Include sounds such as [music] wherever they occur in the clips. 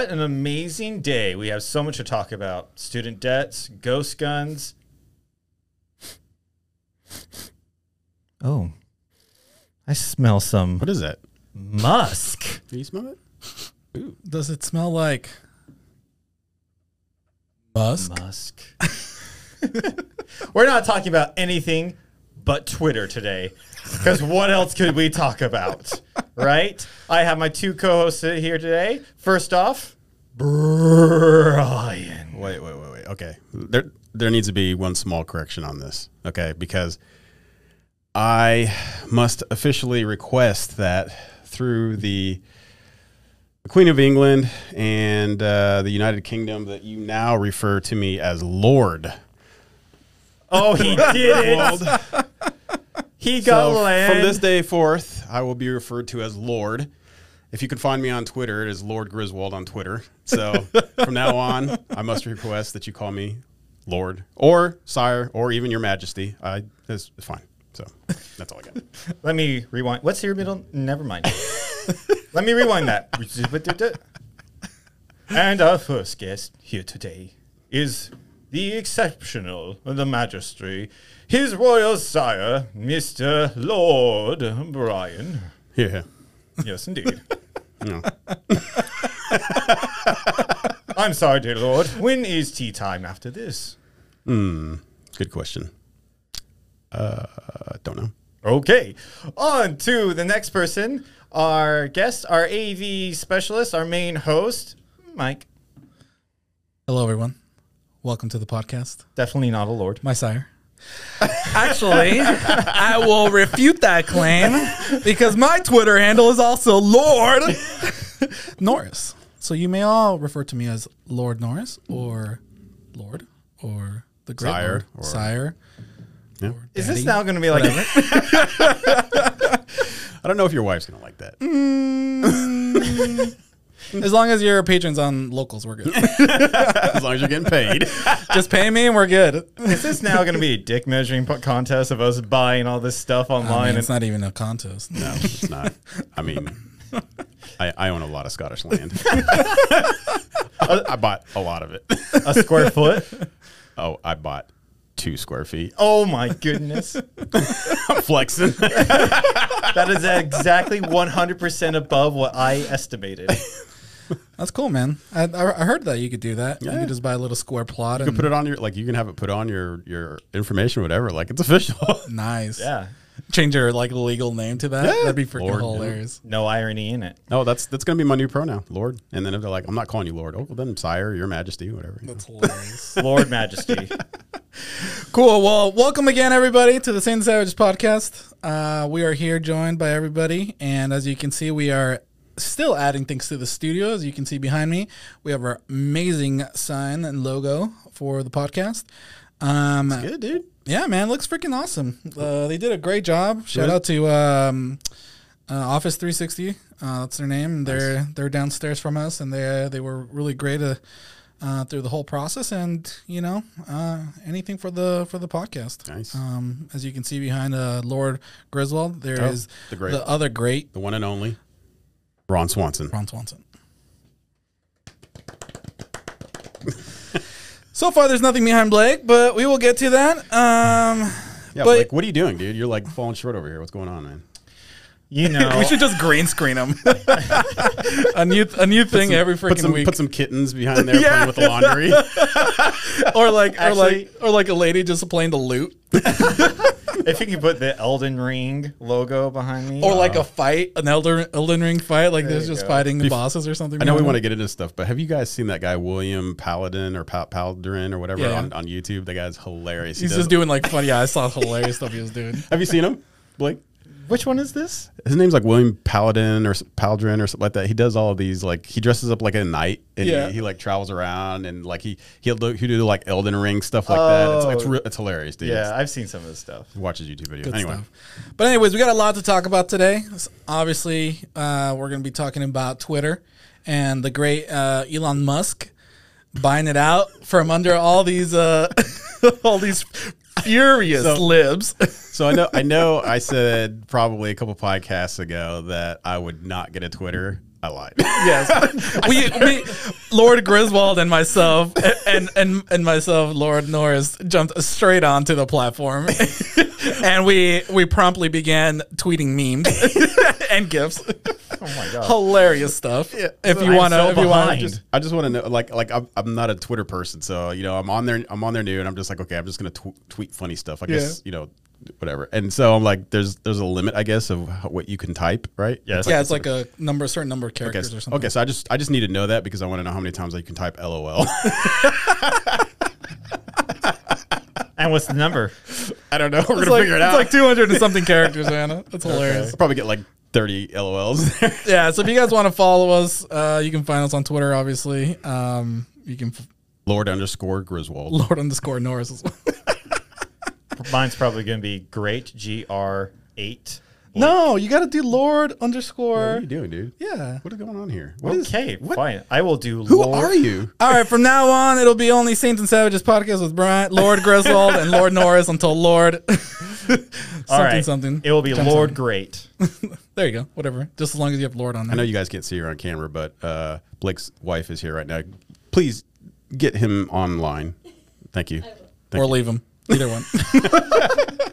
What an amazing day. We have so much to talk about student debts, ghost guns. Oh, I smell some What is that? musk. Can you smell it? Does it smell like musk? Musk. [laughs] We're not talking about anything but Twitter today. Because what else could we talk about? Right? I have my two co hosts here today. First off, Brian. Wait, wait, wait, wait. Okay. There there needs to be one small correction on this. Okay, because I must officially request that through the Queen of England and uh, the United Kingdom that you now refer to me as Lord. Oh, he did it. He got So land. from this day forth, I will be referred to as Lord. If you can find me on Twitter, it is Lord Griswold on Twitter. So [laughs] from now on, I must request that you call me Lord or Sire or even Your Majesty. I it's, it's fine. So that's all I got. [laughs] Let me rewind. What's your middle? Never mind. [laughs] Let me rewind that. and our first guest here today is the exceptional, the majesty, his royal sire, Mr. Lord Brian. Yeah. Yes, indeed. [laughs] No. [laughs] I'm sorry, dear Lord. When is tea time after this? Hmm. Good question. Uh, don't know. Okay, on to the next person. Our guest, our AV specialist, our main host, Mike. Hello, everyone. Welcome to the podcast. Definitely not a lord. My sire. Actually, I will refute that claim because my Twitter handle is also Lord Norris. So you may all refer to me as Lord Norris or Lord or the Great Sire Lord, or- Sire. Yeah. or Is this now going to be like [laughs] I don't know if your wife's gonna like that. Mm. [laughs] As long as your patrons on locals, we're good. [laughs] as long as you're getting paid. [laughs] Just pay me and we're good. Is this now going to be a dick measuring po- contest of us buying all this stuff I online? mean, and it's not even a contest. No, it's not. I mean, I, I own a lot of Scottish land. I bought a lot of it. a square foot? Oh, I bought two square feet. [laughs] Oh my goodness. I'm flexing. [laughs] That is exactly 100% above what I estimated. That's cool, man. I, I I heard that you could do that. You Yeah. could just buy a little square plot You and can put it on your like you can have it put on your your information, whatever. Like it's official. [laughs] nice. Yeah. Change your like legal name to that. Yeah. That'd be freaking Lord, hilarious. No irony in it. no, that's that's gonna be my new pronoun, Lord. And then if they're like, I'm not calling you Lord. Oh, well then Sire, Your Majesty, whatever. you know. That's hilarious. [laughs] Lord Majesty. [laughs] cool. Well, welcome again, everybody, to the Saint Savages podcast. Uh, we are here joined by everybody, and as you can see, we are still adding things to the studio. As you can see behind me, we have our amazing sign and logo for the podcast. Um, Good, dude. Yeah, man, looks freaking awesome. Uh, they did a great job. Shout Good. out to um, uh, Office 360. Uh, that's their name. They're they're downstairs from us, and they they were really great uh, uh, through the whole process. And you know, uh, anything for the for the podcast. Nice. Um, as you can see behind uh, Lord Griswold, there is Oh, the great. the other great The one and only Ron Swanson. Ron Swanson. So far, there's nothing behind Blake, but we will get to that. Um, Yeah, But- like what are you doing, dude? You're like falling short over here. What's going on, man? You [laughs] know. we should just green screen them. [laughs] a new a new thing every Put freaking some week, put some kittens behind there Yeah. playing with the laundry. [laughs] or like or like or like a lady just playing the lute, if you could put the Elden Ring logo behind me. or like uh-huh. a fight, an Elden Elden Ring fight, like there's you just go. fighting the bosses or something. I know we want to get into stuff, but have you guys seen that guy William Paladin or Pal- Palderin or whatever Yeah. on, on YouTube? The guy's hilarious. He's does- just doing like funny. Yeah, I saw hilarious stuff he was doing. Have you seen him, Blake? Which one is this? His name's like William Paladin or s- Paldrin or something like that. He does all of these like he dresses up like a knight and Yeah. he, he like travels around and like he he'll do he do like Elden Ring stuff like that. It's it's, Oh. it's hilarious, dude. Yeah, I've seen some of this stuff. He watches YouTube videos. Good anyway, stuff. But anyways, we got a lot to talk about today. Obviously, uh, we're going to be talking about Twitter and the great uh, Elon Musk buying it out from under all these uh, [laughs] all these furious So- libs. [laughs] so I know I know I said probably a couple podcasts ago that I would not get a Twitter I lied. [laughs] Yes, [laughs] we, we, Lord Griswold and myself, and and and myself, Lord Norris, jumped straight onto the platform, [laughs] and we we promptly began tweeting memes and gifs. Oh my god. Hilarious stuff. Yeah. If you want to, so if you want to, I just want to know, like, like I'm, I'm not a Twitter person, so you know, I'm on there, I'm on there new, and I'm just like, okay, I'm just gonna tw- tweet funny stuff. I guess you know, whatever. And so I'm like, there's there's a limit, I guess, of how, what you can type, right? Yes. yeah, it's like a number, a certain number of characters so, or something. okay, so I just I just need to know that because I want to know how many times I can type LOL. [laughs] And what's the number? I don't know. We're It's gonna like, figure it out. it's like 200 and [laughs] something characters, Anna. That's hilarious. I'll probably get like 30 LOLs. [laughs] Yeah, so if you guys want to follow us, uh, you can find us on Twitter, obviously. Um, you can f- Lord underscore Griswold. Lord underscore Norris as well. Mine's probably going to be great GR8. no, you got to do Lord underscore What are you doing, dude? Yeah. What is going on here? What is- Okay, what- fine. I will do Who Lord. are you? All right, from now on, it'll be only Saints and Savages podcast with Brian, Lord Griswold, and Lord Norris until Lord something [laughs] All right. something. It will be jumps Lord on. Great. [laughs] There you go. Whatever. Just as long as you have Lord on there. I know you guys can't see her on camera, but uh, Blake's wife is here right now. Please get him online. Thank you. Thank or you. leave him. Either one. [laughs]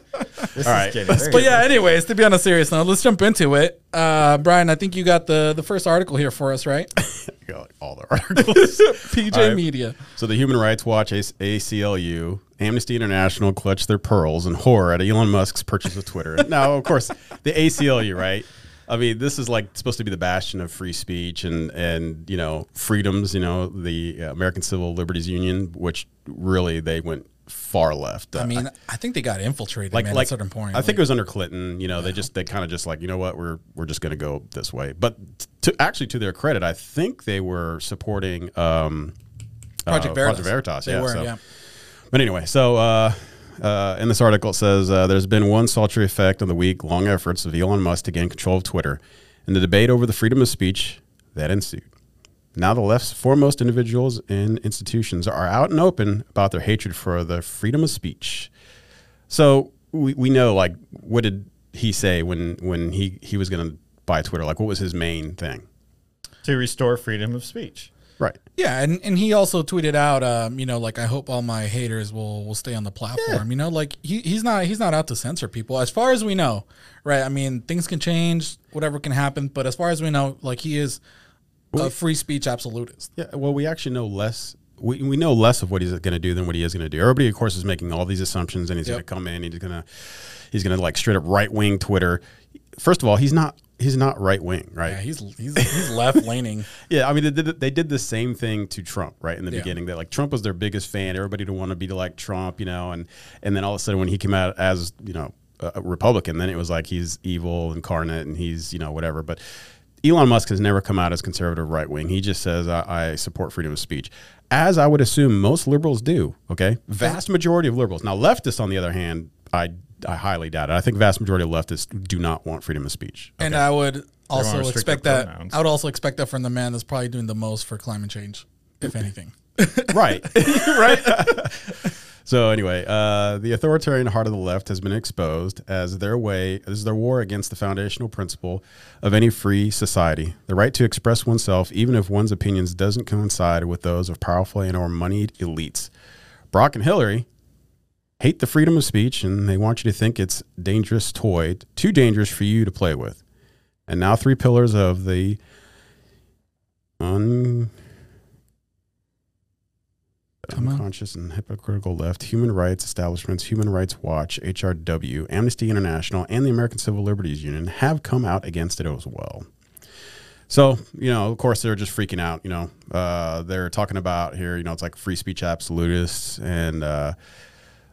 [laughs] All right. but yeah, anyways, to be on a serious note, let's jump into it. Uh, Brian, I think you got the the first article here for us, right? [laughs] Got, like, all the articles. PJ All right. Media. So the Human Rights Watch, A- ACLU, Amnesty International clutch their pearls in horror at Elon Musk's purchase of Twitter. now, of course, the ACLU, right? I mean, this is like supposed to be the bastion of free speech and and you know freedoms. You know, the uh, American Civil Liberties Union, which really they went far left. I mean, I think they got infiltrated, like man, like at a certain point. I think it was under Clinton. You know, they just they kind of just like you know what we're we're just going to go this way. But to actually to their credit, I think they were supporting um, Project uh, Veritas. Project Veritas. They yeah, were, so- yeah. But anyway, so uh, uh, in this article it says uh, there's been one sultry effect on the week long efforts of Elon Musk to gain control of Twitter, and the debate over the freedom of speech that ensued. Now the left's foremost individuals and institutions are out and open about their hatred for the freedom of speech. So we, we know like what did he say when when he he was going to buy Twitter? Like what was his main thing? To restore freedom of speech. Right. Yeah, and, and he also tweeted out, um, you know, like I hope all my haters will will stay on the platform. You know, like he, he's not he's not out to censor people, as far as we know, right? I mean, things can change, whatever can happen, but as far as we know, like he is a free speech absolutist. Yeah, well, we actually know less. We, we know less of what he's going to do than what he is going to do. Everybody, of course, is making all these assumptions, and he's Yep. going to come in. He's going to he's going to like straight up right wing Twitter. First of all, he's not he's not right wing, right? Yeah, he's he's, he's left leaning. [laughs] Yeah, I mean, they did, they did the same thing to Trump, right? In the Yeah. beginning, that like Trump was their biggest fan. Everybody to want to be like Trump, you know, and and then all of a sudden when he came out as you know a a Republican, then it was like he's evil incarnate and he's you know whatever. But Elon Musk has never come out as conservative right wing. He just says I, I support freedom of speech, as I would assume most liberals do. Okay, vast majority of liberals. Now leftists, on the other hand, I I highly doubt it. I think vast majority of leftists do not want freedom of speech. And I would also expect that. pronouns. I would also expect that from the man that's probably doing the most for climate change, if anything. right. [laughs] [laughs] right? [laughs] So anyway, uh, the authoritarian heart of the left has been exposed as their way as their war against the foundational principle of any free society, the right to express oneself, even if one's opinions doesn't coincide with those of powerful and or moneyed elites. Barack and Hillary hate the freedom of speech, and they want you to think it's dangerous toy, too dangerous for you to play with. And now, three pillars of the un Come on. unconscious and hypocritical left, human rights establishments, Human Rights Watch, HRW, Amnesty International, and the American Civil Liberties Union have come out against it as well. So, you know, of course, they're just freaking out. You know, uh, they're talking about here, you know, it's like free speech absolutists, and uh,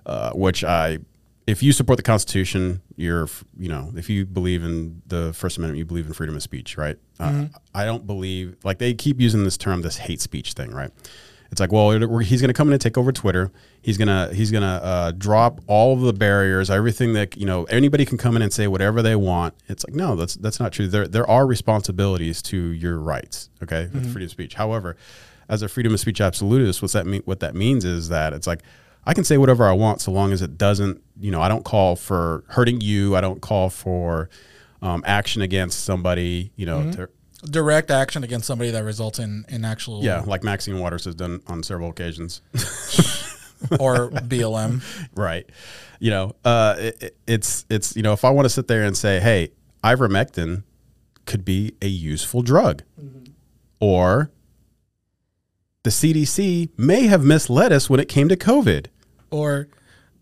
uh, which I, if you support the Constitution, you're, you know, if you believe in the First Amendment, you believe in freedom of speech, right? Uh, I don't believe, like, they keep using this term, this hate speech thing, right? It's like, well, he's going to come in and take over Twitter. He's gonna he's gonna uh, drop all of the barriers, everything that you know. Anybody can come in and say whatever they want. It's like, no, that's that's not true. There there are responsibilities to your rights. Okay, with freedom of speech. However, as a freedom of speech absolutist, what's that mean? What that means is that it's like I can say whatever I want so long as it doesn't, you know, I don't call for hurting you. I don't call for um, action against somebody, you know, to, direct action against somebody that results in in actual Yeah, like Maxine Waters has done on several occasions. [laughs] or BLM. right. You know, uh, it, it- it's it's you know, if I want to sit there and say, hey, ivermectin could be a useful drug, or the CDC may have misled us when it came to COVID. Or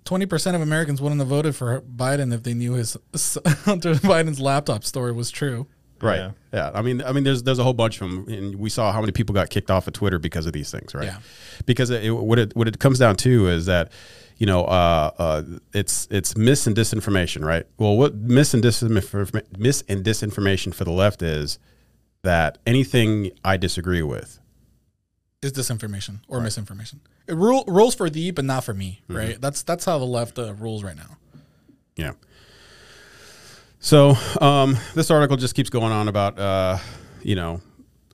twenty percent of Americans wouldn't have voted for Biden if they knew his [laughs] Hunter Biden's laptop story was true. Right. Yeah. Yeah. I mean, I mean, there's there's a whole bunch of them, and we saw how many people got kicked off of Twitter because of these things, right? Yeah. Because it, what it what it comes down to is that, you know, uh, uh, it's it's mis and disinformation, right? Well, what mis and disinformation mis and disinformation for the left is that anything I disagree with, Is disinformation or misinformation? It rule, rules for thee, but not for me. Mm-hmm. Right? That's that's how the left uh, rules right now. Yeah. So um, this article just keeps going on about, uh, you know,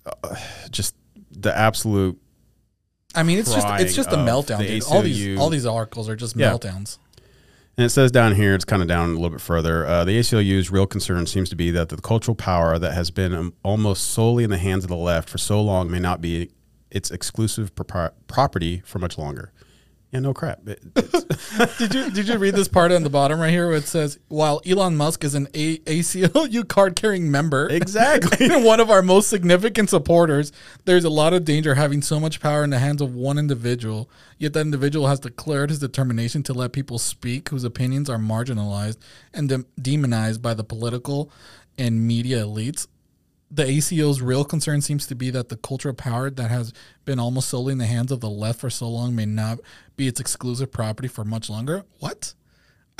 uh, just the absolute I mean, it's just it's just a meltdown. Dude. All these all these articles are just Yeah. meltdowns. And it says down here, it's kind of down a little bit further. Uh, the ACLU's real concern seems to be that the cultural power that has been um, almost solely in the hands of the left for so long may not be its exclusive propri- property for much longer. Yeah, no crap. It- [laughs] Did you did you read this part on the bottom right here where it says while Elon Musk is an A- ACLU card carrying member, [laughs] Exactly. and one of our most significant supporters, there's a lot of danger having so much power in the hands of one individual. Yet that individual has declared his determination to let people speak whose opinions are marginalized and de- demonized by the political and media elites. The ACLU's real concern seems to be that the cultural power that has been almost solely in the hands of the left for so long may not be its exclusive property for much longer. What?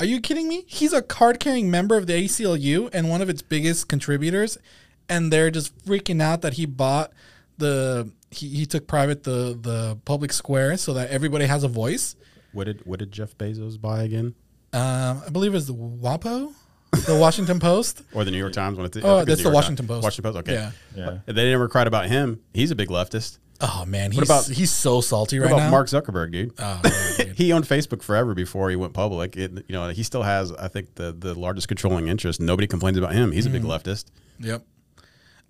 Are you kidding me? He's a card carrying member of the ACLU and one of its biggest contributors, and they're just freaking out that he bought the he, he took private the the public square so that everybody has a voice. what did what did Jeff Bezos buy again? Um, I believe it's the WAPO, the Washington Post. Or the New York Times? When it's, Oh, think it's that's New the York Washington Times. Post. Washington Post. Okay. Yeah. Yeah. But they never cried about him. He's a big leftist. Oh man, he's about- he's so salty What right about now. Mark Zuckerberg, dude? Oh, man, dude. [laughs] he owned Facebook forever before he went public. It, you know, he still has, I think, the the largest controlling interest. Nobody complains about him. He's a Mm. big leftist. Yep.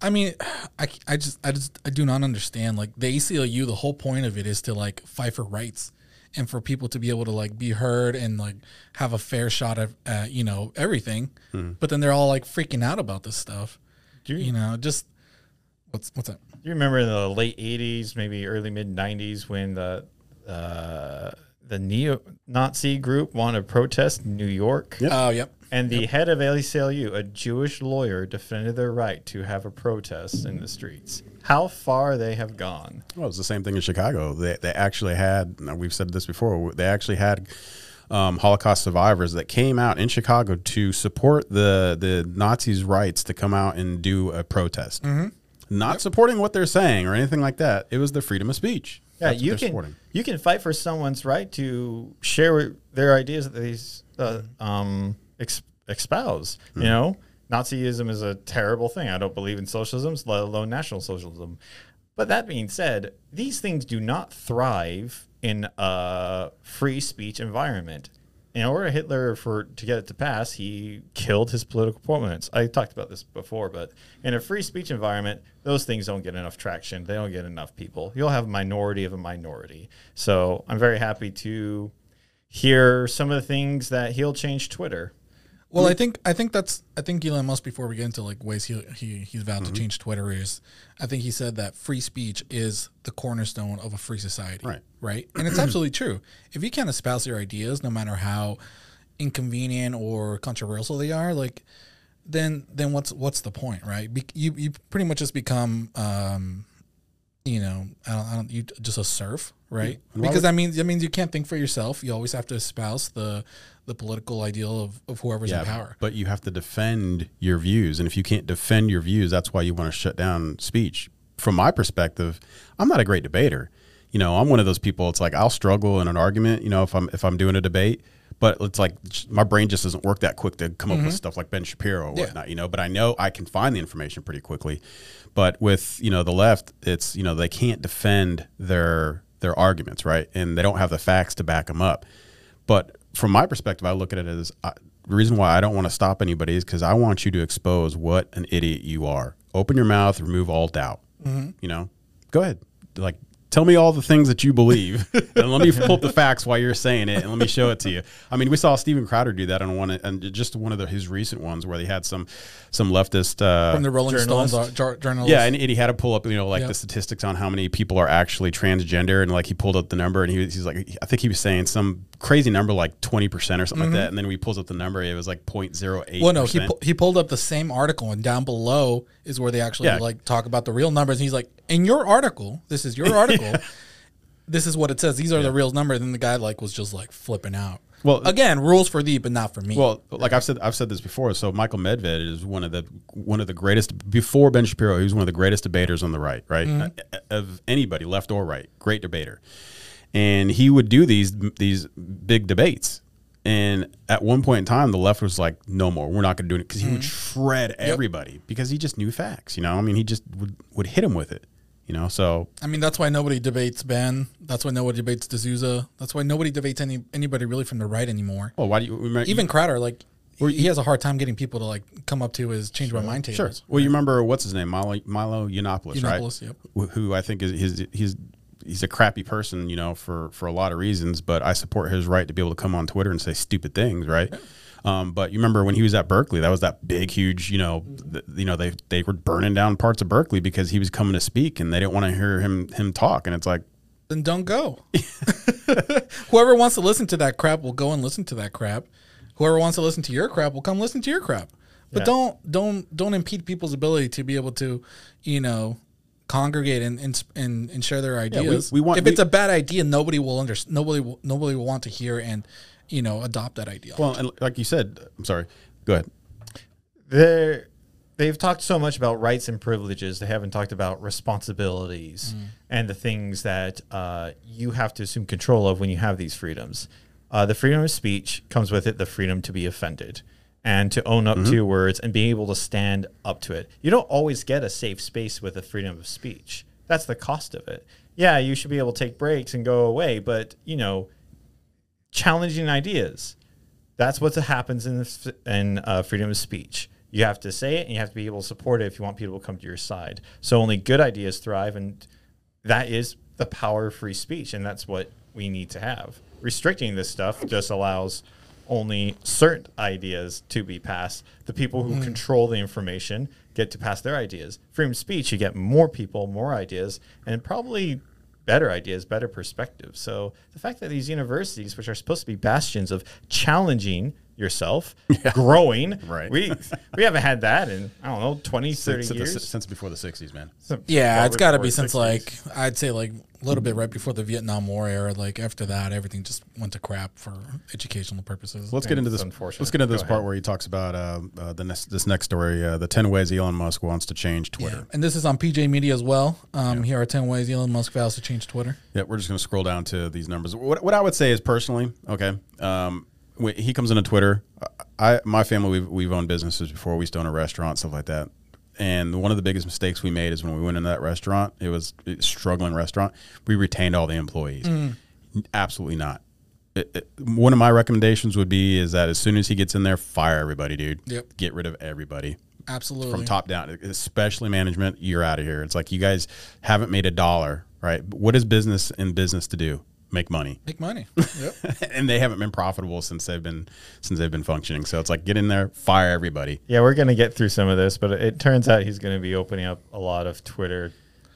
I mean, I, I just I just I do not understand. Like the ACLU, the whole point of it is to like fight for rights and for people to be able to like be heard and like have a fair shot at uh, you know everything. But then they're all like freaking out about this stuff. Do you, You know, just what's what's that? do you remember in the late '80s, maybe early mid '90s, when the uh, the neo-Nazi group wanted to protest in New York? Oh, yep. And the head of ACLU, a Jewish lawyer, defended their right to have a protest in the streets. How far they have gone. Well, it's the same thing in Chicago. They, they actually had, we've said this before, they actually had um, Holocaust survivors that came out in Chicago to support the, the Nazis' rights to come out and do a protest. Mm-hmm. Not supporting what they're saying or anything like that. It was the freedom of speech. Yeah, That's you can supporting. you can fight for someone's right to share their ideas that they uh, um, ex- espouse. Hmm. You know, Nazism is a terrible thing. I don't believe in socialism, let alone National Socialism. But that being said, these things do not thrive in a free speech environment. In order for Hitler for to get it to pass, he killed his political opponents. I talked about this before, but in a free speech environment, those things don't get enough traction. They don't get enough people. You'll have a minority of a minority. So I'm very happy to hear some of the things that he'll change Twitter. Well, I think I think that's I think Elon Musk before we get into like ways he he he's vowed Mm-hmm. to change Twitter is I think he said that free speech is the cornerstone of a free society. Right. Right. And it's absolutely true. If you can't espouse your ideas, no matter how inconvenient or controversial they are, like then then what's what's the point, right? Be, you you pretty much just become um, you know, I don't, I don't you just a serf, right? Why Because that means that means you can't think for yourself. You always have to espouse the the political ideal of, of whoever's in power. But you have to defend your views. And if you can't defend your views, that's why you want to shut down speech. From my perspective, I'm not a great debater. You know, I'm one of those people, it's like I'll struggle in an argument, you know, if I'm if I'm doing a debate. But it's like my brain just doesn't work that quick to come up with mm-hmm. stuff like Ben Shapiro or Yeah. whatnot, you know. But I know I can find the information pretty quickly. But with you know the left, it's you know they can't defend their their arguments, right? And they don't have the facts to back them up. But from my perspective, I look at it as I, the reason why I don't want to stop anybody is because I want you to expose what an idiot you are. open your mouth, remove all doubt. Mm-hmm. You know, go ahead. Like, tell me all the things that you believe, [laughs] and let me pull up the facts while you're saying it, and let me show it to you. I mean, we saw Steven Crowder do that on one, and just one of the, his recent ones where they had some some leftist uh, From the Rolling Journalist. Stones uh, journalist. yeah, and, and he had to pull up, you know, like Yep. the statistics on how many people are actually transgender, and like he pulled up the number, and he was, he's like, I think he was saying some crazy number, like twenty percent or something like that, and then he pulls up the number, it was like 0.08. Mm-hmm. Well, no, he pu- he pulled up the same article, and down below is where they actually Yeah. like talk about the real numbers. And he's like, "In your article, this is your [laughs] article. This is what it says. These are the real numbers." And the guy like was just like flipping out. Well- again, rules for thee, but not for me. Well, like I've said, I've said this before. So Michael Medved is one of the one of the greatest before Ben Shapiro. He was one of the greatest debaters on the right, right, Uh, of anybody, left or right. Great debater, and he would do these these big debates. And at one point in time, the left was like, "No more. We're not going to do it," because he would shred everybody because he just knew facts. You know, I mean, he just would would hit him with it. You know, so I mean, that's why nobody debates Ben. That's why nobody debates D'Souza. That's why nobody debates any anybody really from the right anymore. well, why do you remember, Steven Crowder, like he has a hard time getting people to like come up to his change my mind tables. Sure. tables. Well, you remember what's his name, Milo Milo Yiannopoulos, Yiannopoulos, right? yep. Who I think is his he's he's a crappy person, you know, for for a lot of reasons. But I support his right to be able to come on Twitter and say stupid things, right? Um, but you remember when he was at Berkeley, that was that big, huge, you know, th- you know, they they were burning down parts of Berkeley because he was coming to speak, and they didn't want to hear him him talk. And it's like, then don't go. [laughs] Whoever wants to listen to that crap will go and listen to that crap. Whoever wants to listen to your crap will come listen to your crap. But Yeah. don't don't don't impede people's ability to be able to, you know, congregate and and and, and share their we- ideas. we want- if we- it's a bad idea, nobody will under nobody will, nobody will want to hear and you know adopt that idea. well, and like you said, I'm sorry, go ahead. They're, they've talked so much about rights and privileges. They haven't talked about responsibilities and the things that uh, you have to assume control of when you have these freedoms. Uh, the freedom of speech comes with it the freedom to be offended and to own up to your words and being able to stand up to it. You don't always get a safe space with the freedom of speech. That's the cost of it. Yeah, you should be able to take breaks and go away, but you know, challenging ideas. That's what happens in this, in uh, freedom of speech. You have to say it, and you have to be able to support it if you want people to come to your side. So only good ideas thrive, and that is the power of free speech, and that's what we need to have. Restricting this stuff just allows only certain ideas to be passed. The people who control the information get to pass their ideas. Freedom of speech, you get more people, more ideas, and probably better ideas, better perspectives. So the fact that these universities, which are supposed to be bastions of challenging yourself, [laughs] growing, Right. We we haven't had that in I don't know 20, 30 Since, the- years. since before the '60s, man. So- yeah, it's got to be since 60s. like I'd say like a little bit right before the Vietnam War era. Like after that, everything just went to crap for educational purposes. Let's get into It's this. Let's get into Go this part ahead. where he talks about uh, uh, the next, this next story, uh, the ten ways Elon Musk wants to change Twitter. Yeah. And this is on PJ Media as well. Um, Here are 10 ways Elon Musk vows to change Twitter. Yeah, we're just going to scroll down to these numbers. What, what I would say is personally, okay, um, when he comes into Twitter. I, my family, we've, we've owned businesses before. We used to own a restaurant, stuff like that. And one of the biggest mistakes we made is when we went into that restaurant. It was a struggling restaurant. We retained all the employees. Mm. Absolutely not. It- it- one of my recommendations would be is that as soon as he gets in there, fire everybody, dude. Yep. Get rid of everybody Absolutely. from top down, especially management, you're out of here. It's like you guys haven't made a dollar, right? What is business in business to do? Make money. Make money. [laughs] Yep. and they haven't been profitable since they've been since they've been functioning. So it's like get in there, fire everybody. Yeah, we're gonna get through some of this, but it turns out he's gonna be opening up a lot of Twitter.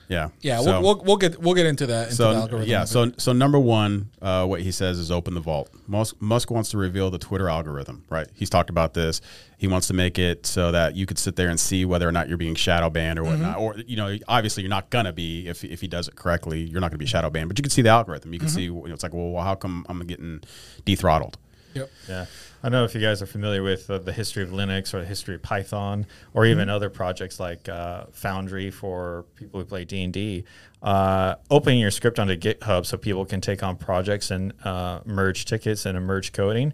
Yeah. Yeah, So- we'll, we'll, we'll get we'll get into that. Into the so algorithm. yeah, so so number one, uh, what he says is open the vault. Musk, Musk wants to reveal the Twitter algorithm, right? He's talked about this. He wants to make it so that you could sit there and see whether or not you're being shadow banned or whatnot. Or you know, obviously you're not gonna be if if he does it correctly, you're not gonna be shadow banned. But you can see the algorithm. You can see you know, it's like, well, how come I'm getting dethrottled? Yep. Yeah, I don't know if you guys are familiar with uh, the history of Linux or the history of Python, or even other projects like uh, Foundry for people who play D and D. Uh, opening your script onto GitHub so people can take on projects and uh, merge tickets and merge coding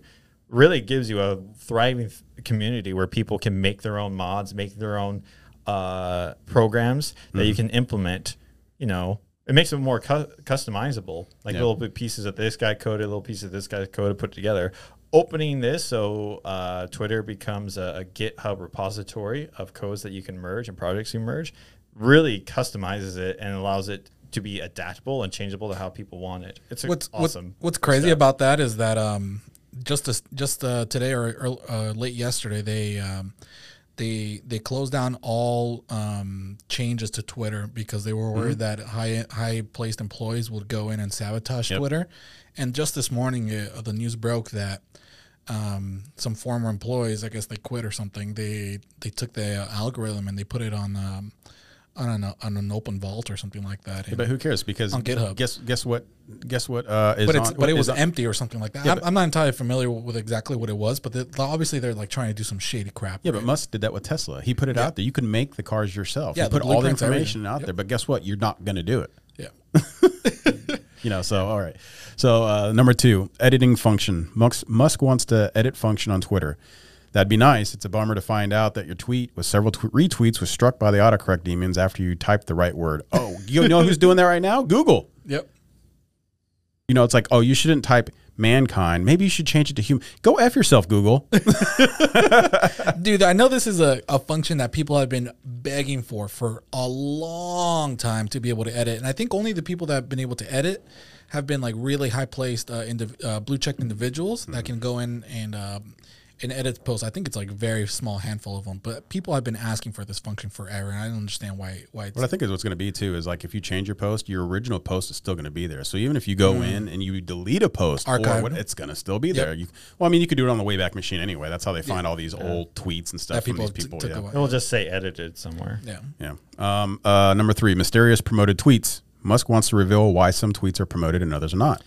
really gives you a thriving th- community where people can make their own mods, make their own uh, programs that you can implement. You know, it makes it more cu- customizable, like Yeah. little bit pieces of this guy coded, little pieces of this guy coded put together. opening this so uh, Twitter becomes a, a GitHub repository of codes that you can merge and projects you merge really customizes it and allows it to be adaptable and changeable to how people want it. It's a what's what- awesome. what's crazy step. about that is that um, just this, just uh, today or, or uh, late yesterday they um, they they closed down all um, changes to Twitter because they were worried that high high placed employees would go in and sabotage Twitter. And just this morning, uh, the news broke that um, some former employees, I guess they quit or something. They they took the uh, algorithm and they put it on um, on an on an open vault or something like that. And- But who cares? Because On GitHub. Guess guess what? Guess what? Uh, is but it's on, but it was on- empty or something like that. I'm, I'm not entirely familiar with exactly what it was, but the, obviously they're like trying to do some shady crap. Yeah, but? Musk did that with Tesla. He put it out there. You can make the cars yourself. Yeah, you put all the information out there. But guess what? You're not going to do it. yeah. [laughs] You know. So all right. So uh, number two, editing function. Musk Musk wants to edit function on Twitter. That'd be nice. It's a bummer to find out that your tweet with several tw- retweets was struck by the autocorrect demons after you typed the right word. Oh, you know who's doing that right now? Google. Yep. You know, it's like, oh, you shouldn't type mankind. Maybe you should change it to human. Go f yourself, Google. [laughs] Dude, I know this is a, a function that people have been begging for for a long time to be able to edit. And I think only the people that have been able to edit have been like really high placed uh, indiv- uh, blue checked individuals that can go in and um, and edit posts. I think it's like a very small handful of them, but people have been asking for this function forever, and I don't understand why why it's What I think is what's going to be too is like if you change your post, your original post is still going to be there. So even if you go in and you delete a post, or Archive. what, it's going to still be there. You, well, I mean, you could do it on the Wayback Machine anyway. That's how they find all these old tweets and stuff that from people these people. took yeah. away. We'll just say edited somewhere. Yeah. yeah. Um, uh, number three, mysterious promoted tweets. Musk wants to reveal why some tweets are promoted and others are not.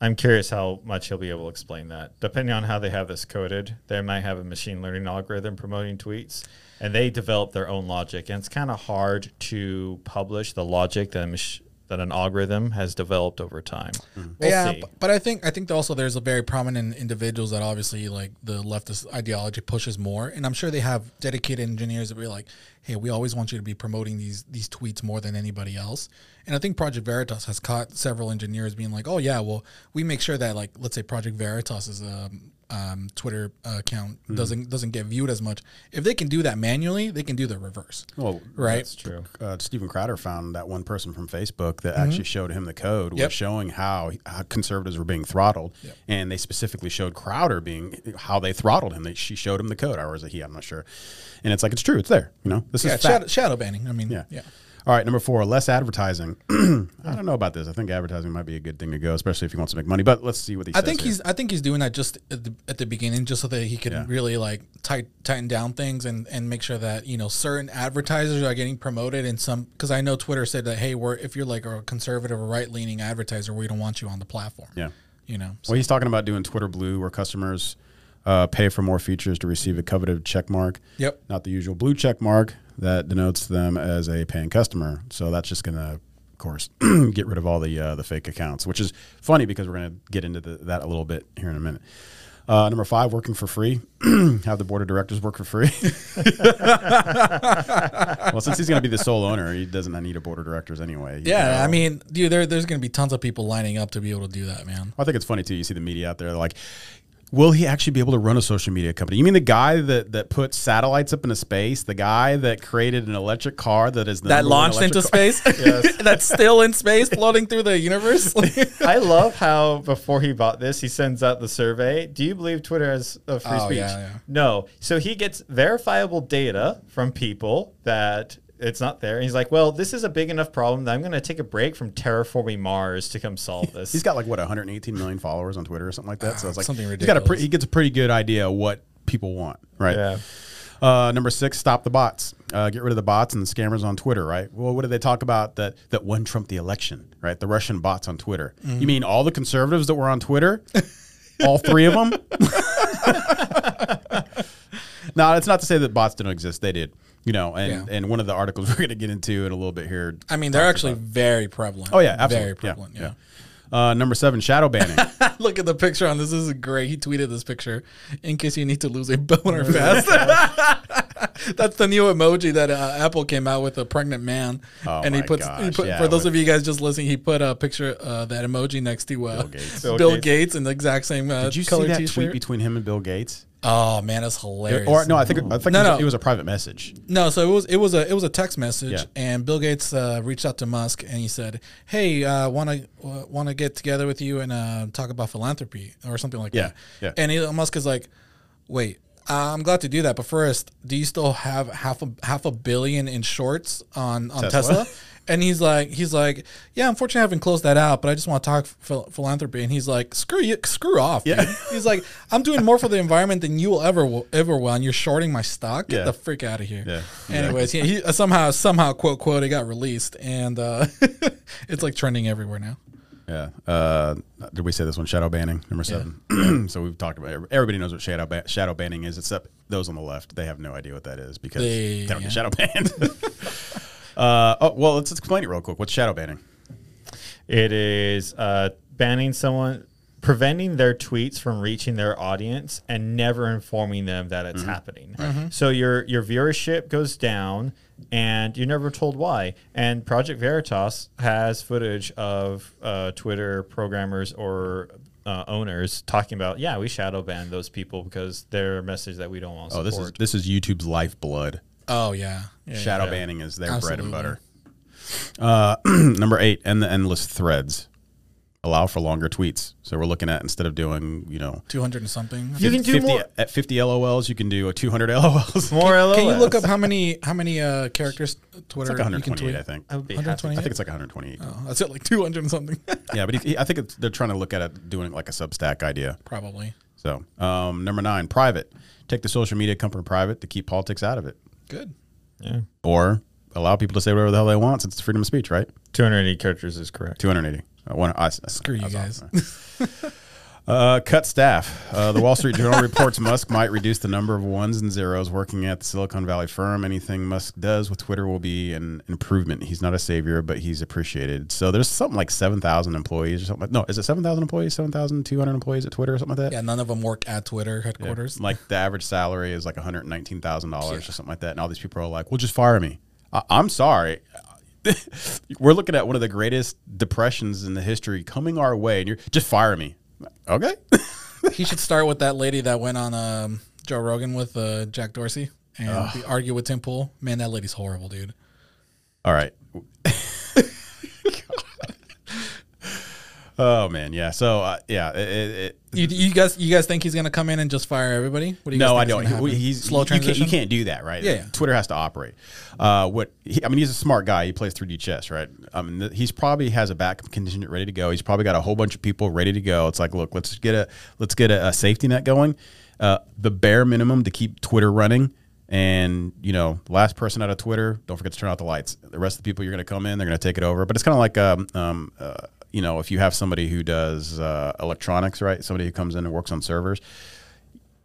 I'm curious how much he'll be able to explain that. Depending on how they have this coded, they might have a machine learning algorithm promoting tweets, and they develop their own logic. And it's kind of hard to publish the logic that a mach- that an algorithm has developed over time. We'll yeah, see. b- but I think I think also there's a very prominent individuals that obviously like the leftist ideology pushes more, and I'm sure they have dedicated engineers that be like, hey, we always want you to be promoting these these tweets more than anybody else. And I think Project Veritas has caught several engineers being like, oh yeah, well we make sure that like let's say Project Veritas is um, um, Twitter account doesn't doesn't get viewed as much. If they can do that manually, they can do the reverse. Well, Right. That's true. uh, Steven Crowder found that one person from Facebook that actually showed him the code was showing how, how conservatives were being throttled, and they specifically showed Crowder being how they throttled him. They, she showed him the code, or was it he? I'm not sure. And it's like it's true. It's there. You know, this Yeah, is shadow, shadow banning. I mean, Yeah. yeah. All right, number four, less advertising. [clears throat] I don't know about this. I think advertising might be a good thing to go, especially if he wants to make money. But let's see what he I think here. he's I think he's doing that just at the, at the beginning, just so that he can Yeah. really like tight, tighten down things and, and make sure that you know certain advertisers are getting promoted and some. Because I know Twitter said that hey, we're if you're like a conservative or right leaning advertiser, we don't want you on the platform. yeah. you know. So, Well, he's talking about doing Twitter Blue, where customers uh, pay for more features to receive a coveted check mark. Yep. Not the usual blue check mark that denotes them as a paying customer. So that's just going to, of course, [clears throat] get rid of all the uh, the fake accounts, which is funny because we're going to get into the, that a little bit here in a minute. Uh, number five, working for free. [clears throat] Have the board of directors work for free. [laughs] well, since he's going to be the sole owner, he doesn't need a board of directors anyway. Yeah, know. I mean, dude, there, there's going to be tons of people lining up to be able to do that, man. I think it's funny too. You see the media out there they're like, will he actually be able to run a social media company? You mean the guy that that put satellites up into space, the guy that created an electric car that is the That launched into car- space. [laughs] That's still in space, floating through the universe. [laughs] I love how before he bought this, he sends out the survey. Do you believe Twitter has a free Oh, speech? yeah, yeah. No. So he gets verifiable data from people that it's not there. And he's like, well, this is a big enough problem that I'm going to take a break from terraforming Mars to come solve [laughs] this. He's got like what 118 million followers on Twitter or something like that. So it's like something He's got a pre- he gets a pretty good idea of what people want, right? yeah. Uh, number six, stop the bots. Uh, get rid of the bots and the scammers on Twitter, right? Well, what did they talk about that that won Trump the election, right? The Russian bots on Twitter. Mm-hmm. You mean all the conservatives that were on Twitter? [laughs] all three of them? [laughs] no, it's not to say that bots didn't exist. They did, you know. And Yeah. and one of the articles [laughs] we're going to get into in a little bit here. I mean, they're actually very prevalent. Oh yeah, absolutely. very Yeah, prevalent. yeah. yeah. Uh, number seven, shadow banning. [laughs] Look at the picture on this. This is great. He tweeted this picture in case you need to lose a boner fast. [laughs] [laughs] That's the new emoji that uh, Apple came out with a pregnant man, Oh and he my puts. he put yeah, for those of you guys just listening, he put a picture uh, that emoji next to uh, Bill Gates. Bill, Bill Gates. Gates. in the exact same uh, Did you see that T-shirt. tweet between him and Bill Gates? oh man, that's hilarious. Or no, I think I think No, it, was, no. it was a private message. No, so it was it was a it was a text message, Yeah. and Bill Gates uh, reached out to Musk and he said, "Hey, uh, want to uh, want to get together with you and uh, talk about philanthropy or something like Yeah, that." yeah. And Elon Musk is like, "Wait, I'm glad to do that, but first, do you still have half a half a billion in shorts on on Tesla? Tesla?" And he's like, he's like, yeah, unfortunately, I haven't closed that out, but I just want to talk phil- philanthropy. And he's like, screw you, screw off. Yeah. dude. He's like, I'm doing more for the environment than you will ever will, ever will, and you're shorting my stock. Get Yeah. the freak out of here. Yeah, Anyways, he, he somehow somehow quote quote it got released, and uh, [laughs] it's like trending everywhere now. Yeah. Uh, did we say this one? Shadow banning, number seven. [clears throat] so we've talked about it. Everybody knows what shadow ba- shadow banning is, except those on the left. They have no idea what that is because They- they, don't yeah. get shadow banned. [laughs] uh, oh, well, let's explain it real quick. What's shadow banning? It is uh, banning someone, preventing their tweets from reaching their audience, and never informing them that it's happening. So your your viewership goes down, and you're never told why. And Project Veritas has footage of uh, Twitter programmers or uh, owners talking about, yeah, we shadow ban those people because they're a message that we don't want to Oh, this is this is YouTube's lifeblood. Oh yeah, yeah Shadow yeah. banning is their bread and butter. Uh, [clears throat] number eight, and the endless threads allow for longer tweets. So we're looking at instead of doing you know two hundred and something. You can do 50, more. at 50 LOLs, you can do a 200 [laughs] LOLs. More lol's. Can you look up how many how many uh, characters Twitter It's like you can 128, tweet? I think. I would be 128? I think it's like 128. Oh, that's it, like two hundred and something, [laughs] Yeah, but he, he- I think it's, they're trying to look at it doing like a Substack idea. probably. So, um, number nine, private. Take the social media company private to keep politics out of it, Good. Yeah. or allow people to say whatever the hell they want since it's freedom of speech, right? 280 characters is correct. 280. Uh, one, I, Screw you guys. [laughs] Uh, cut staff. Uh, the Wall Street Journal reports Musk might reduce the number of ones and zeros working at the Silicon Valley firm. Anything Musk does with Twitter will be an improvement. He's not a savior, but he's appreciated. So there's something like 7,000 employees or something. Like, no, is it 7,000 employees, 7,200 employees at Twitter or something like that? Yeah, none of them work at Twitter headquarters. Like the average salary is like $119,000 or something like that. And all these people are like, well, just fire me. I'm sorry. [laughs] We're looking at one of the greatest depressions in the history coming our way, and you're just fire me. Okay. he should start with that lady that went on um, Joe Rogan with uh, Jack Dorsey and argue with Tim Pool. Man, that lady's horrible, dude. All right. Oh man, yeah. So uh, yeah, it, it, You, you guys, you guys think he's gonna come in and just fire everybody? What do you no, guys I don't. He- He's slow you can't, transition. you can't do that, right? Yeah, yeah. Twitter has to operate. Uh, what he, I mean, he's a smart guy. He plays 3D chess, right? I mean, th- he's probably has a backup contingent ready to go. He's probably got a whole bunch of people ready to go. It's like, look, let's get a let's get a, a safety net going. Uh, the bare minimum to keep Twitter running. And you know, last person out of Twitter, don't forget to turn out the lights. The rest of the people you're going to come in, they're going to take it over. But it's kind of like, um, um, uh, you know, if you have somebody who does uh, electronics, right? Somebody who comes in and works on servers,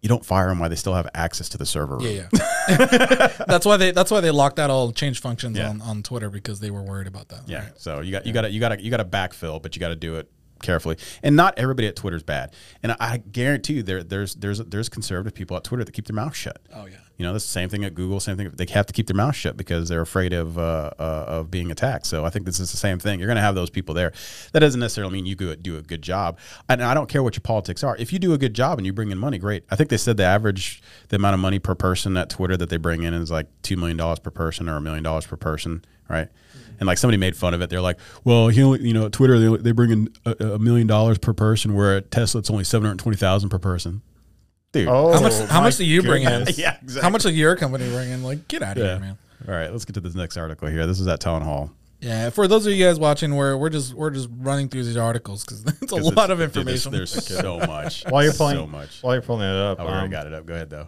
you don't fire them while they still have access to the server room. Yeah, yeah. [laughs] that's why they that's why they locked out all change functions Yeah. on, on Twitter because they were worried about that. Yeah. So you got you got to you got to you got to backfill, but you got to do it carefully. And not everybody at Twitter's bad. And I, I guarantee you, there there's there's there's conservative people at Twitter that keep their mouth shut. Oh yeah. You know, that's the same thing at Google. Same thing. They have to keep their mouth shut because they're afraid of uh, uh, of being attacked. So I think this is the same thing. You're going to have those people there. That doesn't necessarily mean you do a good job. And I don't care what your politics are. If you do a good job and you bring in money, great. I think they said the average the amount of money per person at Twitter that they bring in is like two million dollars per person or a million dollars per person, right? And like somebody made fun of it. They're like, "Well, he only, you know, Twitter they, they bring in a, a million dollars per person, where at Tesla it's only seven hundred twenty thousand per person." Dude, Oh, How much? How much do you bring in? [laughs] yeah, exactly. How much does your company bring in? Like, get out of Yeah. here, man. All right, let's get to this next article here. This is at Town Hall. Yeah, for those of you guys watching, we're we're just we're just running through these articles [laughs] because it's a 'Cause lot it's- of dude, there's- information. There's, [laughs] so much. While you're pulling, so much. while you're pulling it up, Oh, we already um, got it up. Go ahead though.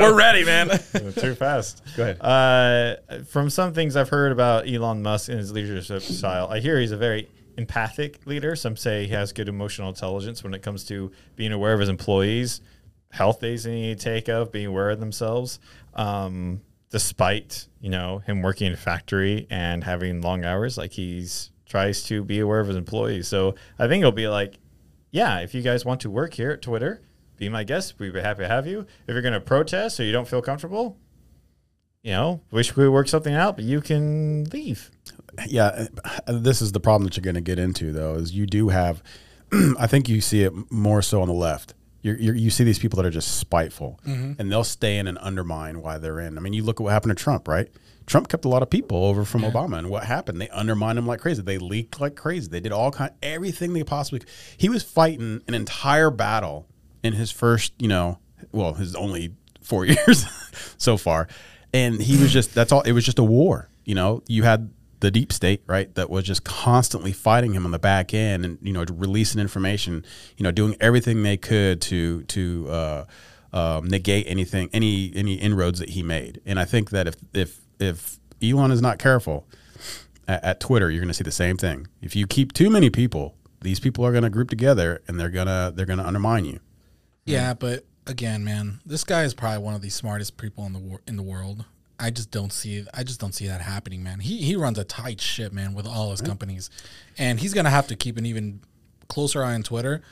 we're ready, man. too fast. Go ahead. Uh, from some things I've heard about Elon Musk and his leadership style, I hear he's a very empathic leader. Some say he has good emotional intelligence when it comes to being aware of his employees, health days they need to take of, being aware of themselves. Um, despite you know him working in a factory and having long hours, like he's tries to be aware of his employees. So I think it'll be like, yeah, if you guys want to work here at Twitter, be my guest. We'd be happy to have you. If you're going to protest or you don't feel comfortable, you know, wish we work something out, but you can leave. Yeah, uh, this is the problem that you're going to get into, though, is you do have. [clears throat] I think you see it more so on the left. You're, you're, you see these people that are just spiteful, and they'll stay in and undermine why they're in. I mean, you look at what happened to Trump, right? Trump kept a lot of people over from Obama, and what happened? They undermined him like crazy. They leaked like crazy. They did all kind, everything they possibly. He was fighting an entire battle in his first, you know, well, his only four [laughs] years so far, and he was just that's all. It was just a war. You know, you had the deep state, right, that was just constantly fighting him on the back end, and you know, releasing information, you know, doing everything they could to to uh, um, negate anything, any any inroads that he made. And I think that if if if Elon is not careful at, at Twitter, you're going to see the same thing. If you keep too many people, these people are going to group together and they're gonna they're gonna undermine you. Yeah, but again, man, this guy is probably one of the smartest people in the wor- in the world. I just don't see I just don't see that happening, man. He he runs a tight ship, man, with all his mm-hmm. companies, and he's gonna have to keep an even closer eye on Twitter.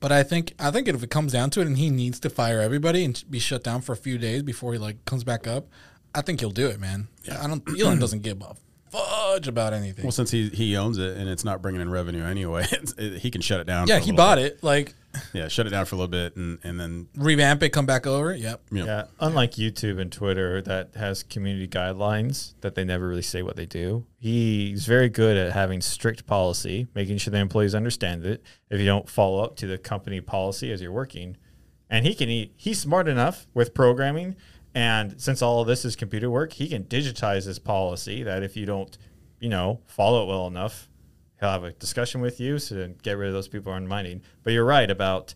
But I think I think if it comes down to it, and he needs to fire everybody and be shut down for a few days before he like comes back up, I think he'll do it, man. Yeah. I don't. Elon [clears throat] doesn't give a fudge about anything. Well, since he he owns it and it's not bringing in revenue anyway, [laughs] it's, it, he can shut it down. yeah, for a he bought bit. it. Like Yeah, shut it down for a little bit and and then revamp it, come back over. Yep. you know, Yeah, unlike YouTube and Twitter that has community guidelines that they never really say what they do. He's very good at having strict policy, making sure the employees understand it. If you don't follow up to the company policy as you're working, and he can eat, he's smart enough with programming, and since all of this is computer work, he can digitize his policy that if you don't, you know, follow it well enough, he'll have a discussion with you so to get rid of those people on mining. But you're right about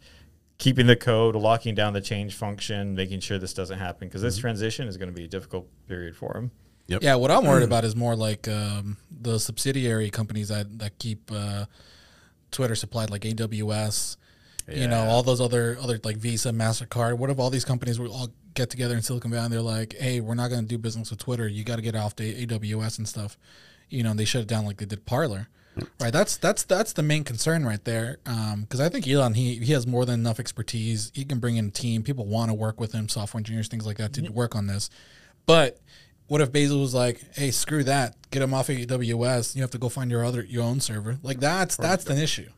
keeping the code, locking down the change function, making sure this doesn't happen because this transition is going to be a difficult period for him. Yeah, what I'm worried [clears throat] about is more like um, the subsidiary companies that that keep uh, Twitter supplied, like AWS. You know, all those other other like Visa, Mastercard. What if all these companies will all get together in Silicon Valley and they're like, "Hey, we're not going to do business with Twitter. You got to get off the AWS and stuff." You know, and they shut it down like they did Parler. Right, that's that's that's the main concern right there. Um, because I think Elon he he has more than enough expertise. He can bring in a team. People want to work with him, software engineers, things like that, to work on this. But what if Bezos was like, "Hey, screw that. Get him off of AWS. You have to go find your other your own server." Like that's that's an issue.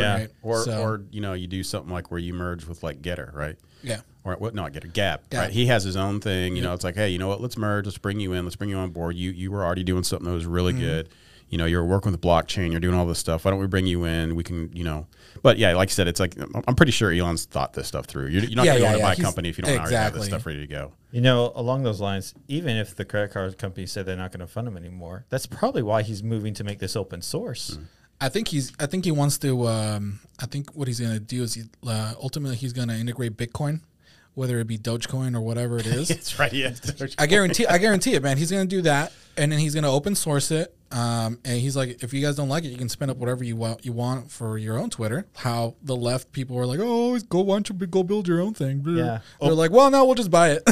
Yeah. Right? or So, or you know you do something like where you merge with like Gettr, right? yeah. Or what? Not Gettr, Gab, Gab. right? He has his own thing. You know, it's like, hey, you know what? Let's merge. Let's bring you in. Let's bring you on board. You you were already doing something that was really Mm-hmm. good. You know, you're working with blockchain. You're doing all this stuff. Why don't we bring you in? We can, you know. But yeah, like I said, it's like I'm- I'm pretty sure Elon's thought this stuff through. You're, you're not Yeah, going to yeah, want to yeah. buy a He's- company if you don't already have this stuff ready to go. You know, along those lines, even if the credit card company said they're not going to fund him anymore, that's probably why he's moving to make this open source. I think he's. I think he wants to. Um, I think what he's going to do is he, uh, ultimately he's going to integrate Bitcoin, whether it be Dogecoin or whatever it is. [laughs] That's right. Yeah. I guarantee. I guarantee it, man. He's going to do that, and then he's going to open source it. Um, and he's like, if you guys don't like it, you can spin up whatever you want. You want for your own Twitter. How the left people were like, oh, go why don't you go build your own thing? Yeah. They're like, well, no, we'll just buy it.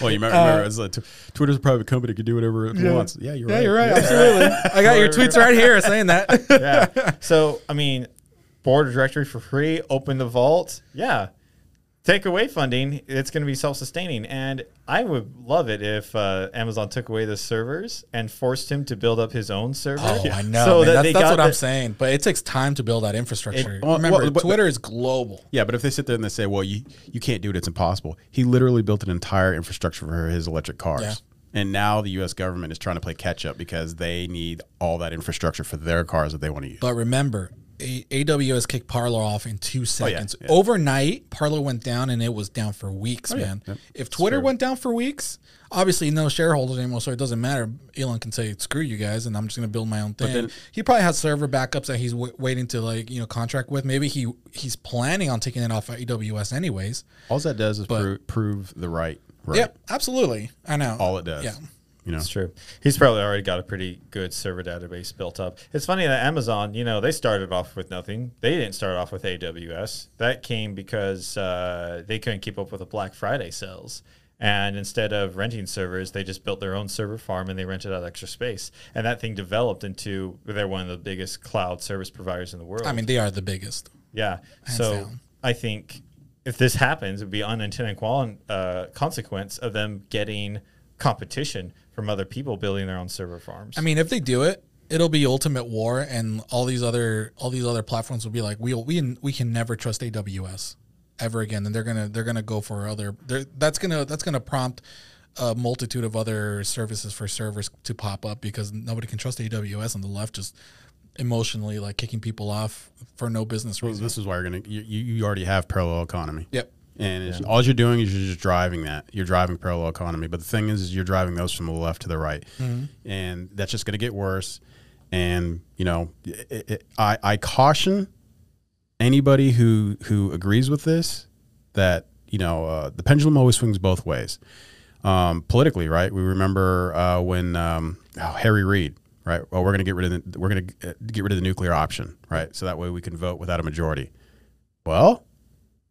Well, you remember, [laughs] remember it's like, tw- Twitter's a private company; it can do whatever it wants. Yeah, you're right. yeah, right. you're right. Absolutely. I got your [laughs] tweets right here saying that. yeah. So, I mean, board of directory for free, open the vault. Yeah. Take away funding, it's going to be self sustaining. And I would love it if uh, Amazon took away the servers and forced him to build up his own server. Oh, I know. So man. that That's, they that's got what I'm saying. But it takes time to build that infrastructure. It- well, Remember, well, but- Twitter is global. Yeah, but if they sit there and they say, "Well, you you can't do it; it's impossible," he literally built an entire infrastructure for his electric cars. Yeah. And now the U.S. government is trying to play catch up because they need all that infrastructure for their cars that they want to use. But remember, A- AWS kicked Parler off in two oh, seconds. yeah. Overnight, Parler went down and it was down for weeks, oh, man. If Twitter went down for weeks, obviously no shareholders anymore, so it doesn't matter. Elon can say, screw you guys, and I'm just going to build my own thing. then- he probably has server backups that he's w- waiting to, like, you know, contract with. Maybe he he's planning on taking it off of AWS anyways. all that does is pro- prove the right. right. Yep, absolutely. I know. All it does. Yeah. You know. That's true. He's probably already got a pretty good server database built up. It's funny that Amazon, you know, they started off with nothing. They didn't start off with AWS. That came because uh, they couldn't keep up with the Black Friday sales. And instead of renting servers, they just built their own server farm and they rented out extra space. And that thing developed into they're one of the biggest cloud service providers in the world. I mean, they are the biggest. yeah. Hands so down. I think if this happens, it would be unintended qual- uh, consequence of them getting competition from other people building their own server farms. I mean, if they do it, it'll be ultimate war, and all these other all these other platforms will be like, we we we can never trust AWS ever again, and they're gonna they're gonna go for other. That's gonna that's gonna prompt a multitude of other services for servers to pop up because nobody can trust AWS, on the left just emotionally like kicking people off for no business reason. This is why you're gonna you, you you already have parallel economy. Yep. And it's, all you're doing is you're just driving that. You're driving parallel economy. But the thing is, is you're driving those from the left to the right, and that's just going to get worse. And you know, it, it, I I caution anybody who who agrees with this that you know uh, the pendulum always swings both ways. Um, politically, right? We remember uh, when um, oh, Harry Reid, right? Well, we're going to get rid of the, we're going to get rid of the nuclear option, right? So that way we can vote without a majority. Well,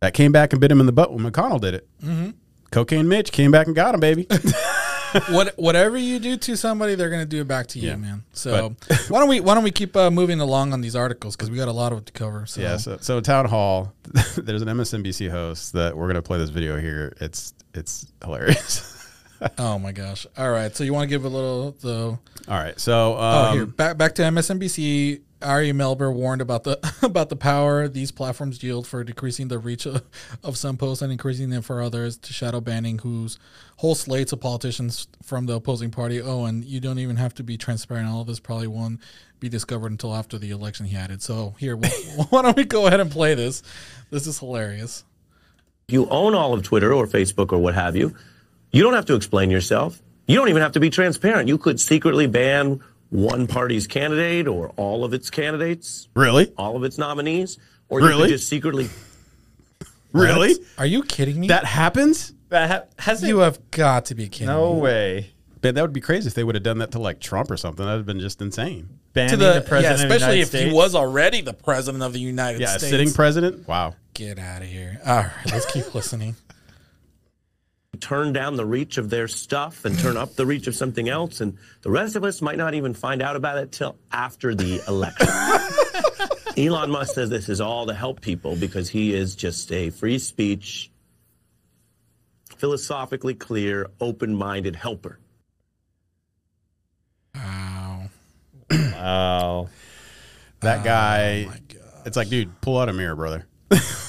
that came back and bit him in the butt when McConnell did it. Mm-hmm. Cocaine Mitch came back and got him, baby. [laughs] what whatever you do to somebody, they're gonna do it back to you, Yeah. man. So why don't we why don't we keep uh, moving along on these articles because we got a lot of it to cover. So yeah. So, so town hall, [laughs] there's an MSNBC host that we're gonna play this video here. It's it's hilarious. [laughs] [laughs] oh my gosh. All right. So you want to give a little the All right. So oh um, here back back to MSNBC. Ari Melber warned about the [laughs] about the power these platforms yield for decreasing the reach of, of some posts and increasing them for others to shadow banning whose whole slates of politicians from the opposing party. Oh, and you don't even have to be transparent. All of this probably won't be discovered until after the election. He added. So here, [laughs] why don't we go ahead and play this? This is hilarious. you own all of Twitter or Facebook or what have you, you don't have to explain yourself. You don't even have to be transparent. You could secretly ban one party's candidate or all of its candidates, really, all of its nominees, or you could just secretly [laughs] really, Are you kidding me? that happens. that ha- has you have got to be kidding no me. No way But that would be crazy if they would have done that to like Trump or something. That would have been just insane. banning To the, the, president yeah, of the especially United if States. he was already the president of the United Yeah, a States. sitting president. Wow. Get out of here. All right, let's keep [laughs] listening. Turn down the reach of their stuff and turn up the reach of something else. And the rest of us might not even find out about it till after the election. [laughs] Elon Musk says this is all to help people because he is just a free speech, philosophically clear, open minded helper. Wow. wow. That oh guy. It's like, dude, pull out a mirror, brother. [laughs]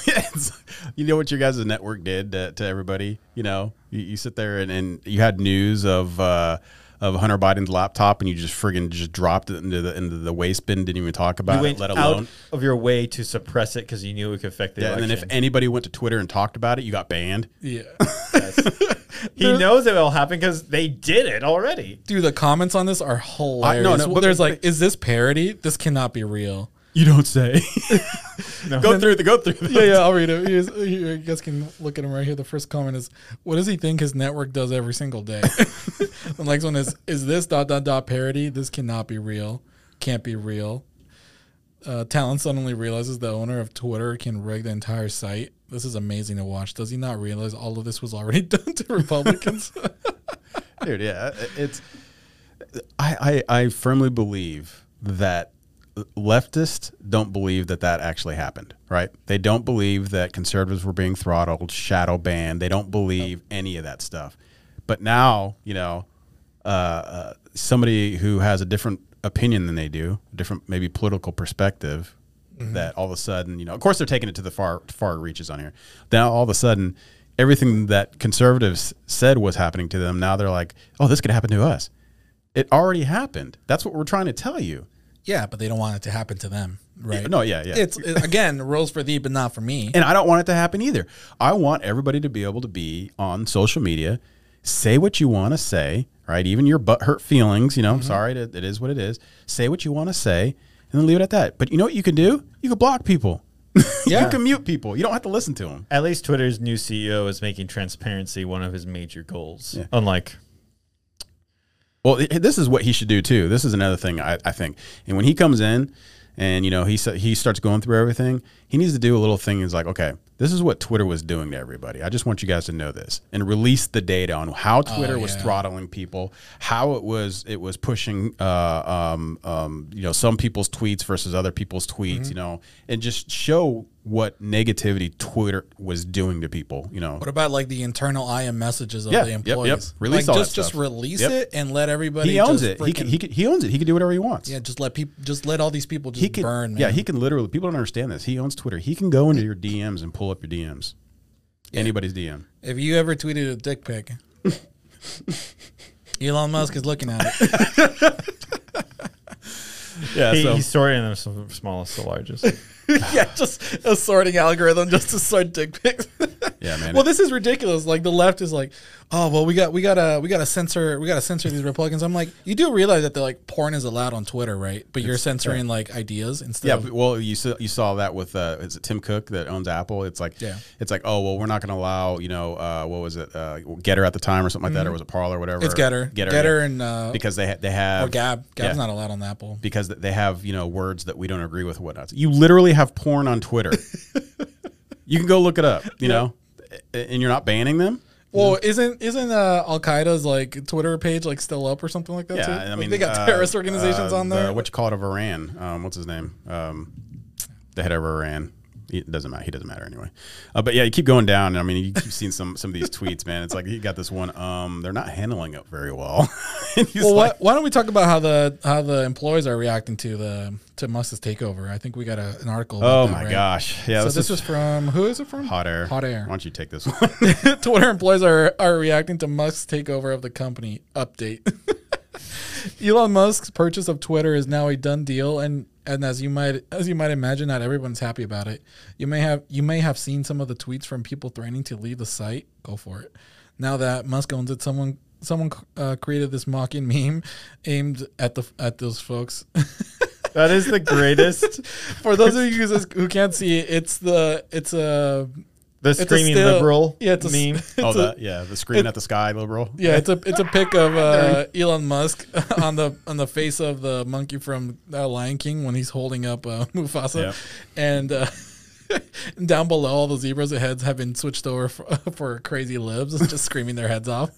It's- you know what your guys' network did to, to everybody. You know, you, you sit there and, and you had news of uh, of Hunter Biden's laptop, and you just friggin' just dropped it into the into the waste bin. Didn't even talk you about it, went let out alone. of your way to suppress it because you knew it could affect the Yeah, and then if anybody went to Twitter and talked about it, you got banned. Yeah. [laughs] he knows it will happen because they did it already. Dude, the comments on this are hilarious. no, no, but- There's like, is this parody? This cannot be real. You don't say. [laughs] Go through the go through. The, [laughs] Yeah, yeah, I'll read it. Here's, here, you guys can look at him right here. The first comment is, "What does he think his network does every single day?" [laughs] the next one is, "Is this dot dot dot parody? This cannot be real. Can't be real." Uh, Talon suddenly realizes the owner of Twitter can rig the entire site. This is amazing to watch. Does he not realize all of this was already done to Republicans? dude yeah it's I, I i firmly believe that leftists don't believe that that actually happened right? They don't believe that conservatives were being throttled shadow banned. They don't believe any of that stuff. But now you know uh, uh, somebody who has a different opinion than they do a different maybe political perspective that all of a sudden you know of course they're taking it to the far far reaches on here. Now all of a sudden everything that conservatives said was happening to them. Now they're like oh this could happen to us. It already happened. That's what we're trying to tell you yeah, but they don't want it to happen to them, right? no yeah yeah It's it, again rules for thee, but not for me. and I don't want it to happen either. I want everybody to be able to be on social media, say what you want to say, right? Even your butt hurt feelings, you know, I'm mm-hmm. sorry, it, it is what it is. Say what you want to say and then leave it at that. But you know what you can do? You can block people. [laughs] Yeah. you can mute people. You don't have to listen to them. At least Twitter's new CEO is making transparency one of his major goals. Unlike Well, this is what he should do too. This is another thing I, I think. And when he comes in and you know he he starts going through everything, he needs to do a little thing. Is like, okay, This is what Twitter was doing to everybody. I just want you guys to know this and release the data on how Twitter was yeah. throttling people, how it was it was pushing, uh, um, um, you know, some people's tweets versus other people's tweets, you know, and just show what negativity Twitter was doing to people. You know, What about like the internal IM messages of Yeah, the yep, yep. employees? Release like all just that just stuff. release Yep. it and let everybody. he owns just it. He can, he can, he owns it. He can do whatever he wants. yeah, just let people just let all these people just he can burn. Man. Yeah, he can literally. People don't understand this. He owns Twitter. He can go into your DMs and pull up your DMs. Anybody's DM. If you ever tweeted a dick pic, [laughs] Elon Musk is looking at it. [laughs] Yeah. He, so he's sorting them from smallest to largest. [laughs] yeah, just a sorting algorithm just to sort dick pics. yeah, man. well, this is ridiculous. Like the left is like, oh well, we got we gotta we gotta censor we gotta censor these Republicans. I'm like, you do realize that they're like porn is allowed on Twitter, right? But you're censoring like ideas instead. yeah, of, well, you saw you saw that with uh, is it Tim Cook that owns Apple? It's like Yeah. it's like oh well, we're not going to allow you know uh, what was it uh, Gettr at the time or something like that, or was it Parler or whatever? Mm-hmm. it's Gettr, Gettr, Gettr, yeah. and uh, because they ha- they have or Gab. Gab's yeah. not allowed on Apple. because they have you know words that we don't agree with whatnot. You literally have porn on Twitter. [laughs] you can go look it up. You know, and you're not banning them. Well, isn't isn't uh, Al Qaeda's like Twitter page like still up or something like that? Yeah, too? I Like, mean they got uh, terrorist organizations uh, on there. The, what you call it of Iran? Um, what's his name? Um, the head of Iran. It doesn't matter. He doesn't matter anyway. Uh, but yeah, you keep going down. I mean, you keep seeing some some of these tweets, man. It's like he got this one. Um, they're not handling it very well. [laughs] Well, like, why don't we talk about how the how the employees are reacting to the to Musk's takeover? I think we got a, an article. About oh that, my right? gosh, yeah. so this, this is is from who is it from? hot air. Hot air. Why don't you take this [laughs] one? Twitter employees are, are reacting to Musk's takeover of the company. Update. [laughs] [laughs] Elon Musk's purchase of Twitter is now a done deal and and as you might as you might imagine not everyone's happy about it. You may have you may have seen some of the tweets from people threatening to leave the site. Go for it. Now that Musk owns it, someone someone uh, created this mocking meme aimed at the at those folks. [laughs] That is the greatest. [laughs] For those of you who- who can't see it's the it's a The it's screaming still- liberal yeah, it's a, meme. [laughs] It's oh, a, that yeah, the screaming at the sky, liberal. Yeah, it's a it's a pic of uh, [laughs] Elon Musk [laughs] on the on the face of the monkey from uh, Lion King when he's holding up uh, Mufasa, Yep. and uh, down below all the zebras' heads have been switched over for, for crazy libs, just screaming their heads off.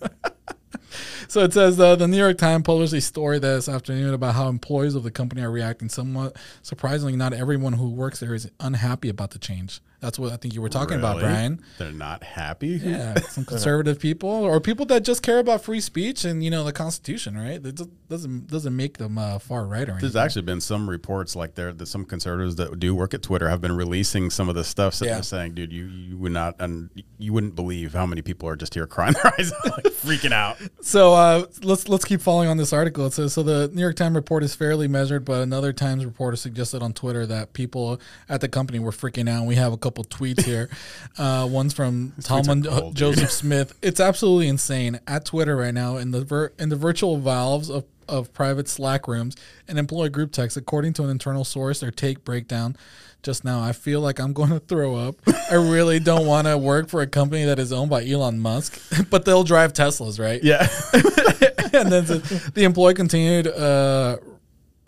So it says uh, the New York Times published a story this afternoon about how employees of the company are reacting. Somewhat surprisingly, not everyone who works there is unhappy about the change. That's what I think you were talking about, Brian. They're not happy. Yeah, [laughs] some conservative people or people that just care about free speech and you know the Constitution, right? Just doesn't doesn't make them uh, far right or anything. There's actually been some reports like there that some conservatives that do work at Twitter have been releasing some of the stuff that Yeah. they're saying, dude, you you would not and you wouldn't believe how many people are just here crying their eyes out, like freaking out. [laughs] So uh, let's let's keep following on this article. It says so the New York Times report is fairly measured, but another Times reporter suggested on Twitter that people at the company were freaking out. We have a couple tweets here. [laughs] Uh, one's from Talman cold, dude. Joseph [laughs] Smith. It's absolutely insane at Twitter right now in the vir- in the virtual valves of of private Slack rooms and employee group text. According to an internal source, their take breakdown just now. I feel like I'm going to throw up. I really don't want to work for a company that is owned by Elon Musk, [laughs] but they'll drive Teslas, right? Yeah. [laughs] and then the, the employee continued, uh,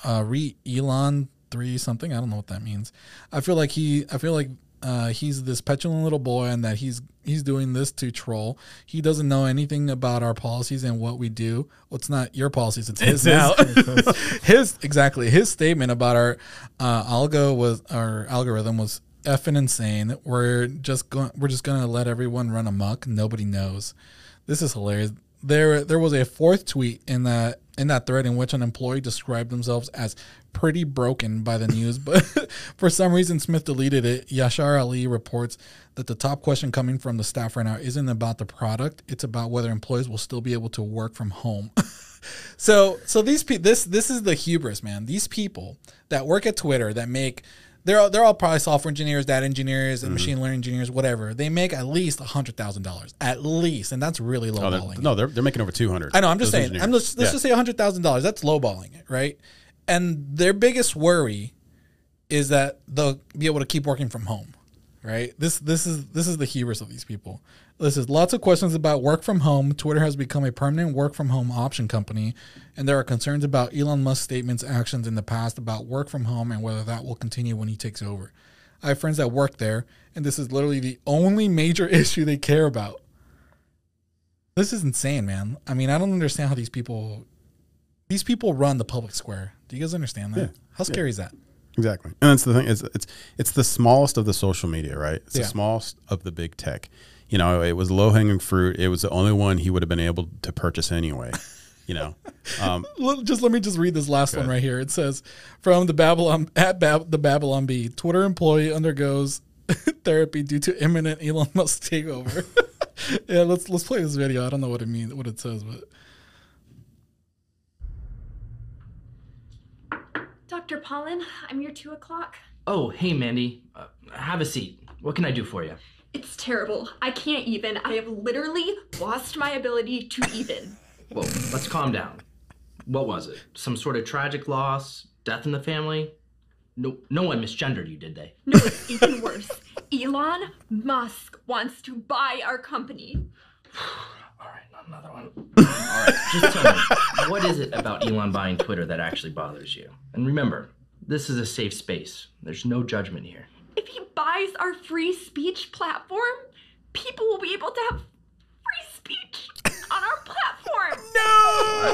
uh, re Elon three something. I don't know what that means. I feel like he, I feel like uh, he's this petulant little boy, and that he's he's doing this to troll. He doesn't know anything about our policies and what we do. Well, it's not your policies; it's his now. [laughs] [laughs] his exactly his statement about our uh, algo was our algorithm was effing insane. We're just going. We're just gonna let everyone run amok. Nobody knows. This is hilarious. There, there was a fourth tweet in that in that thread in which an employee described themselves as pretty broken by the news, but [laughs] for some reason Smith deleted it. Yashar Ali reports that the top question coming from the staff right now isn't about the product; it's about whether employees will still be able to work from home. [laughs] so, so these people, this this is the hubris, man. These people that work at Twitter that make they're all, they're all probably software engineers, data engineers, and mm-hmm. machine learning engineers, whatever. They make at least hundred thousand dollars, at least, and that's really low Oh, they're, no, they're, they're making over 200. I know. I'm just saying. I'm just let's Yeah. just say hundred thousand dollars. That's lowballing it, right? And their biggest worry is that they'll be able to keep working from home, right? This this is this is the hubris of these people. This is lots of questions about work from home. Twitter has become a permanent work from home option company, and there are concerns about Elon Musk's statements, actions in the past about work from home, and whether that will continue when he takes over. I have friends that work there, and this is literally the only major [laughs] issue they care about. This is insane, man. I mean, I don't understand how these people these people run the public square. Do you guys understand that? How scary is that? Exactly, and that's the thing. It's it's it's the smallest of the social media, right? It's Yeah. the smallest of the big tech. You know, it was low hanging fruit. It was the only one he would have been able to purchase anyway. You know, [laughs] um, Just let me just read this last one right here. It says from the Babylon at Bab- the Babylon Bee, Twitter employee undergoes [laughs] therapy due to imminent Elon Musk takeover. [laughs] yeah, let's let's play this video. I don't know what it means, what it says, but Dr. Pollen, I'm your two o'clock. Oh, hey, Mandy. Uh, have a seat. What can I do for you? It's terrible. I can't even. I have literally lost my ability to even. Whoa, let's calm down. What was it? Some sort of tragic loss? Death in the family? No, no one misgendered you, did they? No, it's even worse. Elon Musk wants to buy our company. All right, not another one. All right, just tell me, what is it about Elon buying Twitter that actually bothers you? And remember, this is a safe space. There's no judgment here. If he buys our free speech platform, people will be able to have free speech on our platform. [laughs] No.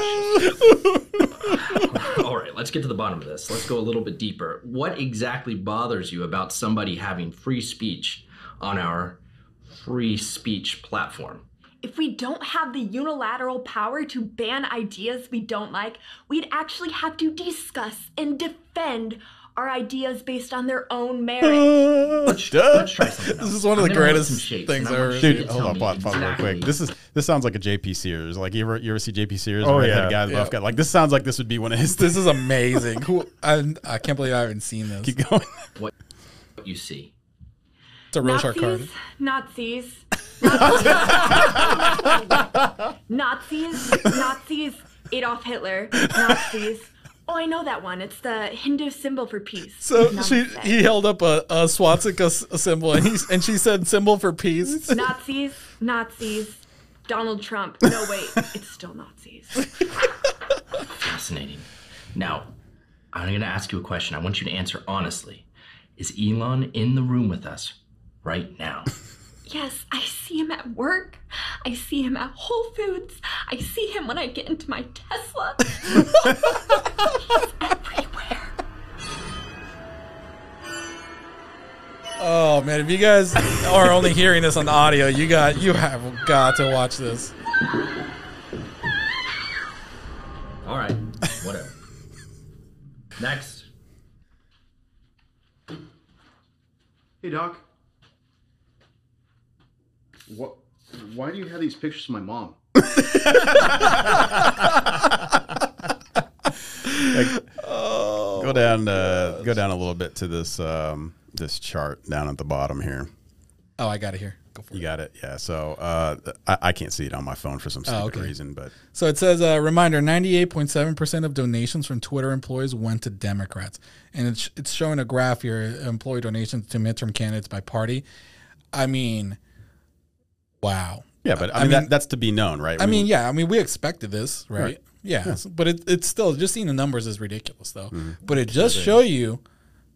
[laughs] All right, let's get to the bottom of this. Let's go a little bit deeper. What exactly bothers you about somebody having free speech on our free speech platform? If we don't have the unilateral power to ban ideas we don't like, we'd actually have to discuss and defend our ideas based on their own merit. Let's, [laughs] let's try something else. This is one of I'm the greatest shapes, things and I I've want ever you seen. to Dude, hold tell on, me pause, pause real quick. This is this sounds like a JP Sears. Like you ever you ever see JP Sears? Oh, the yeah. guy, the buff Yeah. guy. Like this sounds like this would be one of his. this is amazing. [laughs] Who I, I can't believe I haven't seen this. Keep going. what you see. It's a Rorschach card. Nazis, Nazis, [laughs] Nazis, Nazis, Adolf Hitler, Nazis. Oh, I know that one. It's the Hindu symbol for peace. So she he held up a, a swastika symbol and he and she said symbol for peace. [laughs] Nazis, Nazis, Donald Trump. No, wait, it's still Nazis. Fascinating. Now, I'm going to ask you a question. I want you to answer honestly. Is Elon in the room with us right now? Yes, I see him at work. I see him at Whole Foods. I see him when I get into my Tesla. [laughs] He's everywhere. Oh man, if you guys are only hearing this on the audio, you got you have got to watch this. All right, whatever. Next. Hey, Doc. What? Why do you have these pictures of my mom? [laughs] Go down. Uh, go down a little bit to this um, this chart down at the bottom here. Oh, I got it here. Go for You it. got it. Yeah. So uh, I, I can't see it on my phone for some stupid okay. reason, but So it says, uh, reminder: ninety-eight point seven percent of donations from Twitter employees went to Democrats, and it's it's showing a graph here: employee donations to midterm candidates by party. I mean, wow. yeah. But I, I mean, that, that's to be known, right? I mean, yeah. I mean, we expected this, right? Right. Yeah, [laughs] but it, it's still just seeing the numbers is ridiculous, though. Mm-hmm. But it just show you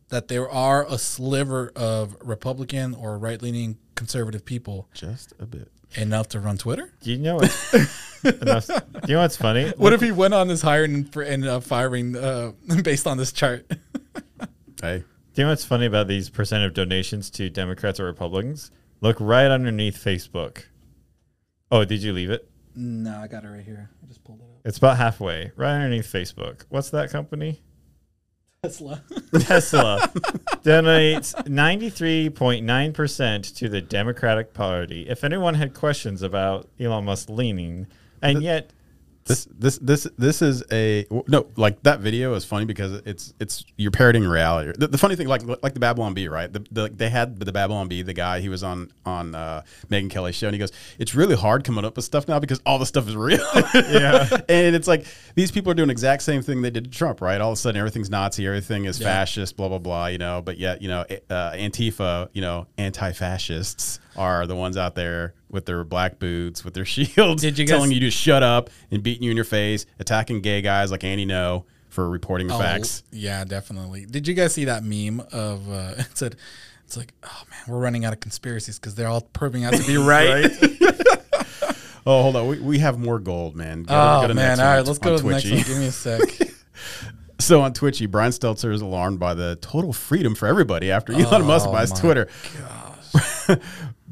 that there are a sliver of Republican or right-leaning conservative people just a bit. enough to run Twitter. Do you know what? [laughs] enough- you know what's funny? What if he went on this hiring and, for, and uh, firing uh, [laughs] based on this chart? Hey, Do you know what's funny about these percent of donations to Democrats or Republicans? Look right underneath Facebook. Oh, did you leave it? no, I got it right here. I just pulled it up. It's about halfway, right underneath Facebook. What's that company? Tesla. [laughs] Tesla [laughs] donates 93.9% to the Democratic Party. If anyone had questions about Elon Musk leaning, and yet this this this this is a no like that video is funny because it's it's you're parroting reality. The, the funny thing, like like the Babylon Bee, right? The, the, they had the Babylon Bee, the guy he was on on uh, Megyn Kelly's show, and he goes, "It's really hard coming up with stuff now because all the stuff is real." [laughs] yeah, [laughs] and it's like these people are doing the exact same thing they did to Trump, right? All of a sudden, everything's Nazi, everything is fascist, blah blah blah, you know. But yet, you know, uh, Antifa, you know, anti-fascists are the ones out there with their black boots, with their [laughs] shields, Did you guys- telling you to shut up and beating you in your face, attacking gay guys like Andy Ngo for reporting the facts. Yeah, definitely. Did you guys see that meme of uh, [laughs] it said It's like, oh man, we're running out of conspiracies because they're all proving out to be [laughs] right. Oh, hold on. We, we have more gold, man. Go, oh go to the man, next all one right, let's go on to the next Twitchy. one. Give me a sec. So on Twitchy, Brian Stelter is alarmed by the total freedom for everybody after Elon Musk buys Oh Twitter.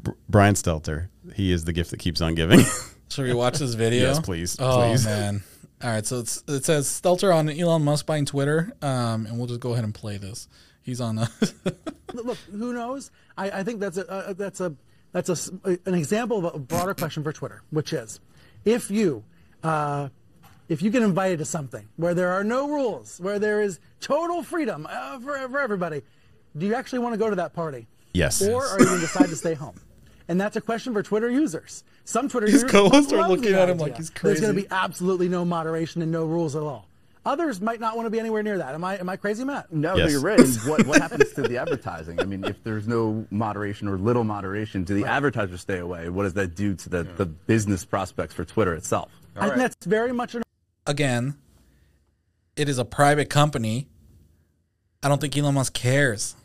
Br- Brian Stelter, he is the gift that keeps on giving. [laughs] Should we watch this video? Yes, please, Oh please. man. All right, so it's, it says Stelter on Elon Musk buying Twitter, um, and we'll just go ahead and play this. He's on a [laughs] look, who knows? I, I think that's a uh, that's a that's a s- an example of a broader question for Twitter, which is, if you uh, if you get invited to something where there are no rules, where there is total freedom uh, for for everybody, do you actually want to go to that party? Yes. Or are you going to decide to stay home? And that's a question for Twitter users. Some Twitter His users co-hosts are looking at him idea. like he's crazy. There's going to be absolutely no moderation and no rules at all. Others might not want to be anywhere near that. Am I am I crazy, Matt? No, Yes. you're right. And what, what happens to the advertising? I mean, if there's no moderation or little moderation, do the advertisers stay away? What does that do to the, the business prospects for Twitter itself? I think that's very much an again. It is a private company. I don't think Elon Musk cares.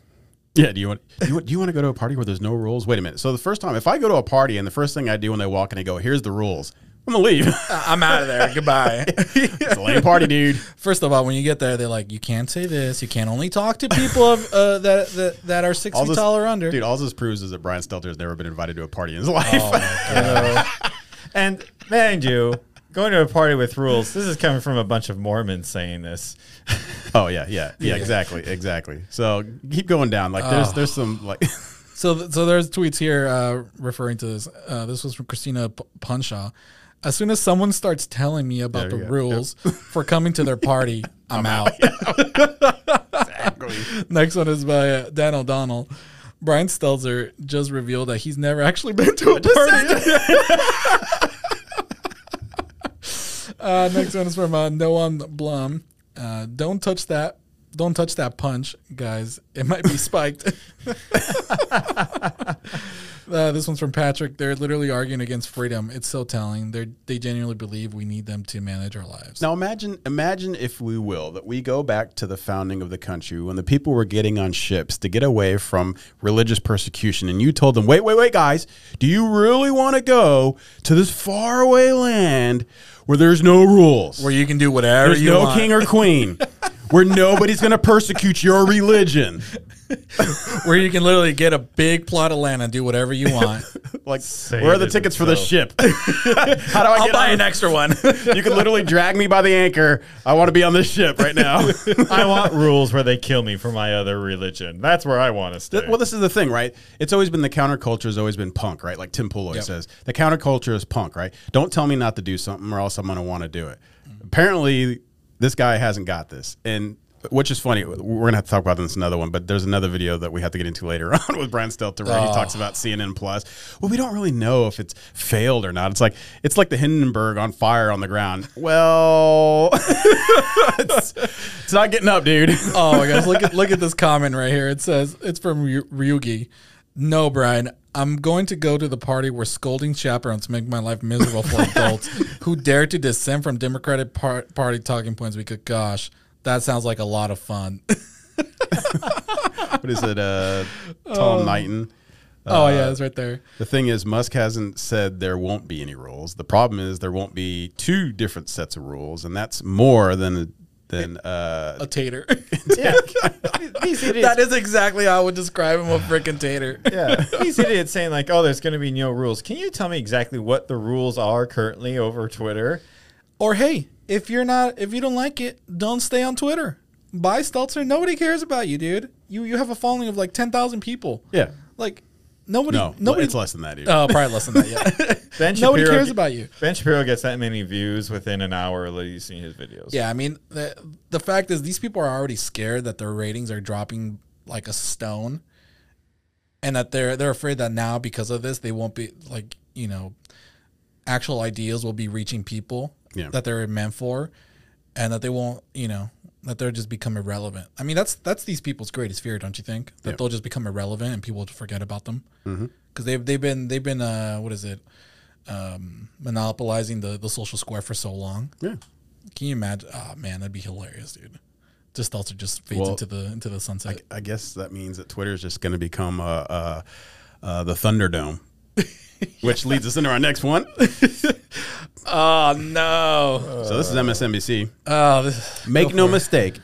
Yeah. Do you want do you, want- do you want to go to a party where there's no rules? Wait a minute. So the first time, if I go to a party and the first thing I do when they walk in, I go, "Here's the rules." I'm gonna leave. [laughs] I'm out of there. [laughs] Goodbye. it's a lame party, dude. First of all, when you get there, they're like, you can't say this. You can't only talk to people of, uh, that, that that are six All feet this- tall or under. Dude, all this proves is that Brian Stelter has never been invited to a party in his [laughs] life. Oh, And mind you, going to a party with rules. This is coming from a bunch of Mormons saying this. [laughs] Oh yeah, yeah, yeah, exactly, exactly. So keep going down. Like there's there's some like [laughs] So, so there's tweets here uh, referring to this. Uh, this was from Christina P- Pushaw. As soon as someone starts telling me about the go. rules [laughs] for coming to their party, I'm, out. Exactly. Next one is by uh, Dan O'Donnell. Brian Stelter just revealed that he's never actually been to a party. Uh, next one is from uh, Noam Blum. Uh, don't touch that. Don't touch that punch, guys. It might be spiked. [laughs] Uh, this one's from Patrick. They're literally arguing against freedom. It's so telling. They they genuinely believe we need them to manage our lives. Now imagine, imagine if we will that we go back to the founding of the country when the people were getting on ships to get away from religious persecution, and you told them, "Wait, wait, wait, guys, do you really want to go to this faraway land where there's no rules, Where you can do whatever there's you no want. king or queen, [laughs] where nobody's going to persecute your religion"? [laughs] where you can literally get a big plot of land and do whatever you want. [laughs] Like, Say where are the tickets for the ship? [laughs] How do I I'll get buy on an extra one. You can literally drag me by the anchor. I want to be on this ship right now. I want rules where they kill me for my other religion. That's where I want to stay. well, this is the thing, right? It's always been the counterculture has always been punk, right? Like Tim Pool always says, the counterculture is punk, right? Don't tell me not to do something or else I'm going to want to do it. Apparently, this guy hasn't got this. And which is funny. We're going to have to talk about this in another one, but there's another video that we have to get into later [laughs] on with Brian Stelter where he oh. talks about CNN Plus. Well, we don't really know if it's failed or not. It's like it's like the Hindenburg on fire on the ground. Well, [laughs] it's, it's not getting up, dude. oh my gosh, look at look at this comment right here. It says it's from Ryu- Ryugi. No, Brian, I'm going to go to the party where scolding chaperones make my life miserable for adults [laughs] who dare to dissent from Democratic par- Party talking points. Because gosh, that sounds like a lot of fun. what is it? Uh, [laughs] Tom Knighton. oh yeah, it's right there. The thing is, Musk hasn't said there won't be any rules. The problem is there won't be two different sets of rules, and that's more than than uh, A tater. [laughs] yeah. These [laughs] idiots that is exactly how I would describe him. A freaking tater. [laughs] yeah, these idiots saying like, "Oh, there's going to be no rules." Can you tell me exactly what the rules are currently over Twitter? Or hey, if you're not, if you don't like it, don't stay on Twitter. Buy Stelter. Nobody cares about you, dude. You you have a following of like ten thousand people. yeah. Like nobody. No, nobody. it's less than that, dude. Oh, probably less than that. Yeah. [laughs] Ben Nobody cares about you. Ben Shapiro gets that many views within an hour of releasing his videos. yeah. I mean, the the fact is, these people are already scared that their ratings are dropping like a stone, and that they're they're afraid that now because of this, they won't be like you know, actual ideas will be reaching people Yeah. that they're meant for, and that they won't you know that they'll just become irrelevant. I mean, that's that's these people's greatest fear, don't you think? That Yeah. they'll just become irrelevant and people will forget about them because they've they've been they've been uh what is it um monopolizing the the social square for so long. yeah. Can you imagine? Oh man, that'd be hilarious, dude. just also just fades Well, into the into the sunset. I guess that means that Twitter is just going to become uh, uh, uh, the Thunderdome, [laughs] [laughs] which leads us into our next one. [laughs] oh no! So this is MSNBC. Oh, this, Make no for it. mistake,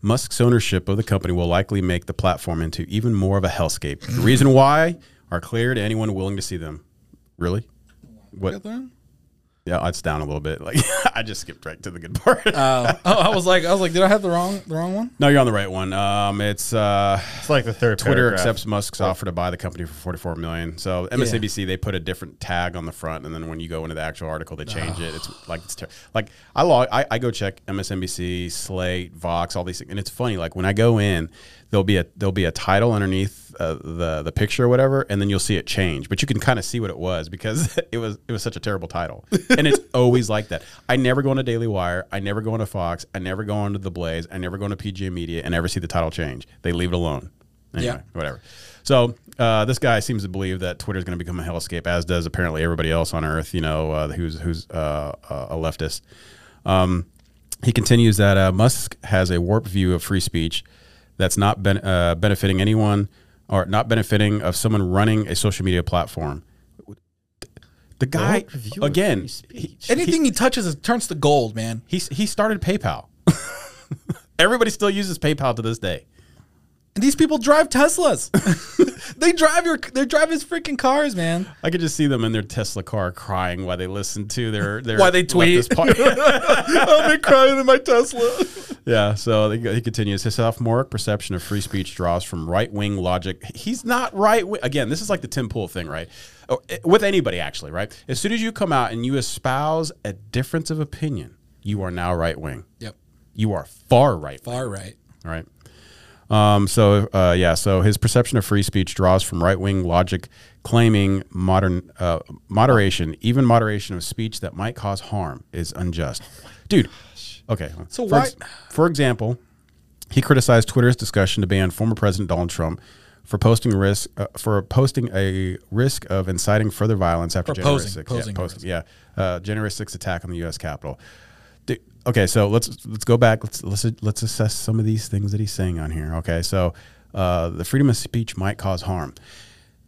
Musk's ownership of the company will likely make the platform into even more of a hellscape. The reason why are clear to anyone willing to see them. Really? What? Yeah, it's down a little bit. Like [laughs] I just skipped right to the good part. Oh, oh, [laughs] I was like, I was like, did I have the wrong the wrong one? no, you're on the right one. Um, it's uh, It's like the third Twitter paragraph. accepts Musk's offer to buy the company for 44 million. So MSNBC they put a different tag on the front, and then when you go into the actual article, they change it. It's like it's ter- like I log I, I go check MSNBC, Slate, Vox, all these things, and it's funny. Like when I go in, there'll be a there'll be a title underneath uh, the the picture or whatever, and then you'll see it change. But you can kind of see what it was because [laughs] it was it was such a terrible title, [laughs] and it's always like that. I never go into Daily Wire, I never go into Fox, I never go into the Blaze, I never go into PJ Media, and ever see the title change. They leave it alone. Anyway, Yeah. whatever. So uh, this guy seems to believe that Twitter is going to become a hellscape, as does apparently everybody else on Earth. You know, uh, who's who's uh, a leftist. Um, he continues that uh, Musk has a warped view of free speech that's not ben- uh, benefiting anyone or not benefiting of someone running a social media platform. The guy Warped view of again. he- Anything he touches is, turns to gold, man. he he started PayPal. [laughs] Everybody still uses PayPal to this day. And these people drive Teslas. [laughs] they drive your they drive his freaking cars, man. I could just see them in their Tesla car crying while they listen to their their Why they tweet. [laughs] [laughs] I've been crying in my Tesla. yeah. So he he continues. His sophomoric perception of free speech draws from right wing logic. He's not right. wi- Again, this is like the Tim Pool thing, right? Oh, eh, With anybody, actually, right? As soon as you come out and you espouse a difference of opinion, you are now right wing. Yep. You are far right. Far right. All right. Um, so uh, yeah, so his perception of free speech draws from right wing logic, claiming modern uh, moderation, even moderation of speech that might cause harm, is unjust. Dude, okay. So for why- for example, he criticized Twitter's discussion to ban former President Donald Trump for posting risk uh, for posting a risk of inciting further violence after January 6th. yeah, posting, yeah, uh, January 6th attack on the U.S. Capitol. Okay, so let's let's go back. Let's let's let's assess some of these things that he's saying on here. Okay, so uh, the freedom of speech might cause harm.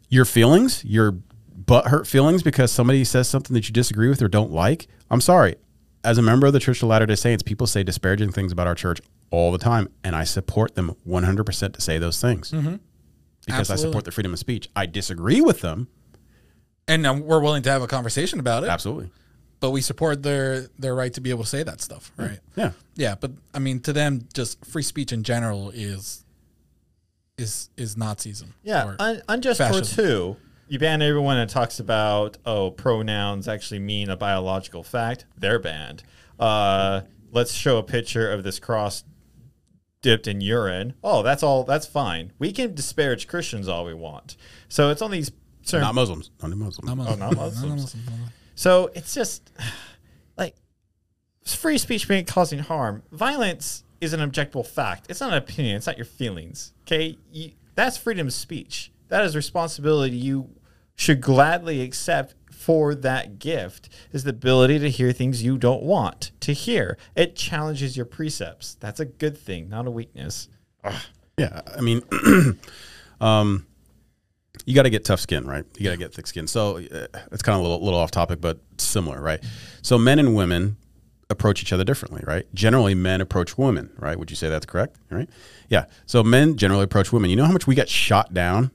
Your feelings, your butt hurt feelings because somebody says something that you disagree with or don't like. I'm sorry. As a member of the Church of Latter Day Saints, people say disparaging things about our church all the time, and I support them 100% to say those things because I Mm-hmm. Absolutely. support the freedom of speech. I disagree with them, And um, we're willing to have a conversation about it. absolutely. But we support their their right to be able to say that stuff, right? Yeah, Yeah, but I mean, to them, just free speech in general is is is Nazism. Yeah, or un- unjust fascism. for two. You ban everyone that talks about oh pronouns actually mean a biological fact. They're banned. Uh, let's show a picture of this cross dipped in urine. Oh, that's all. That's fine. We can disparage Christians all we want. So it's on these certain. not Muslims, only Muslims. Not oh, Muslim. not Muslims. [laughs] So it's just [sighs] like free speech being causing harm. Violence is an objectable fact. It's not an opinion. It's not your feelings. Okay, you, that's freedom of speech. That is responsibility you should gladly accept for that gift is the ability to hear things you don't want to hear. It challenges your precepts. That's a good thing, not a weakness. Yeah, I mean, [clears throat] um, you got to get tough skin, right? You got to get thick skin. So uh, it's kind of a little, little off topic, but similar, right? So men and women approach each other differently, right? Generally, men approach women, right? Would you say that's correct? Right? Yeah. So men generally approach women. You know how much we get shot down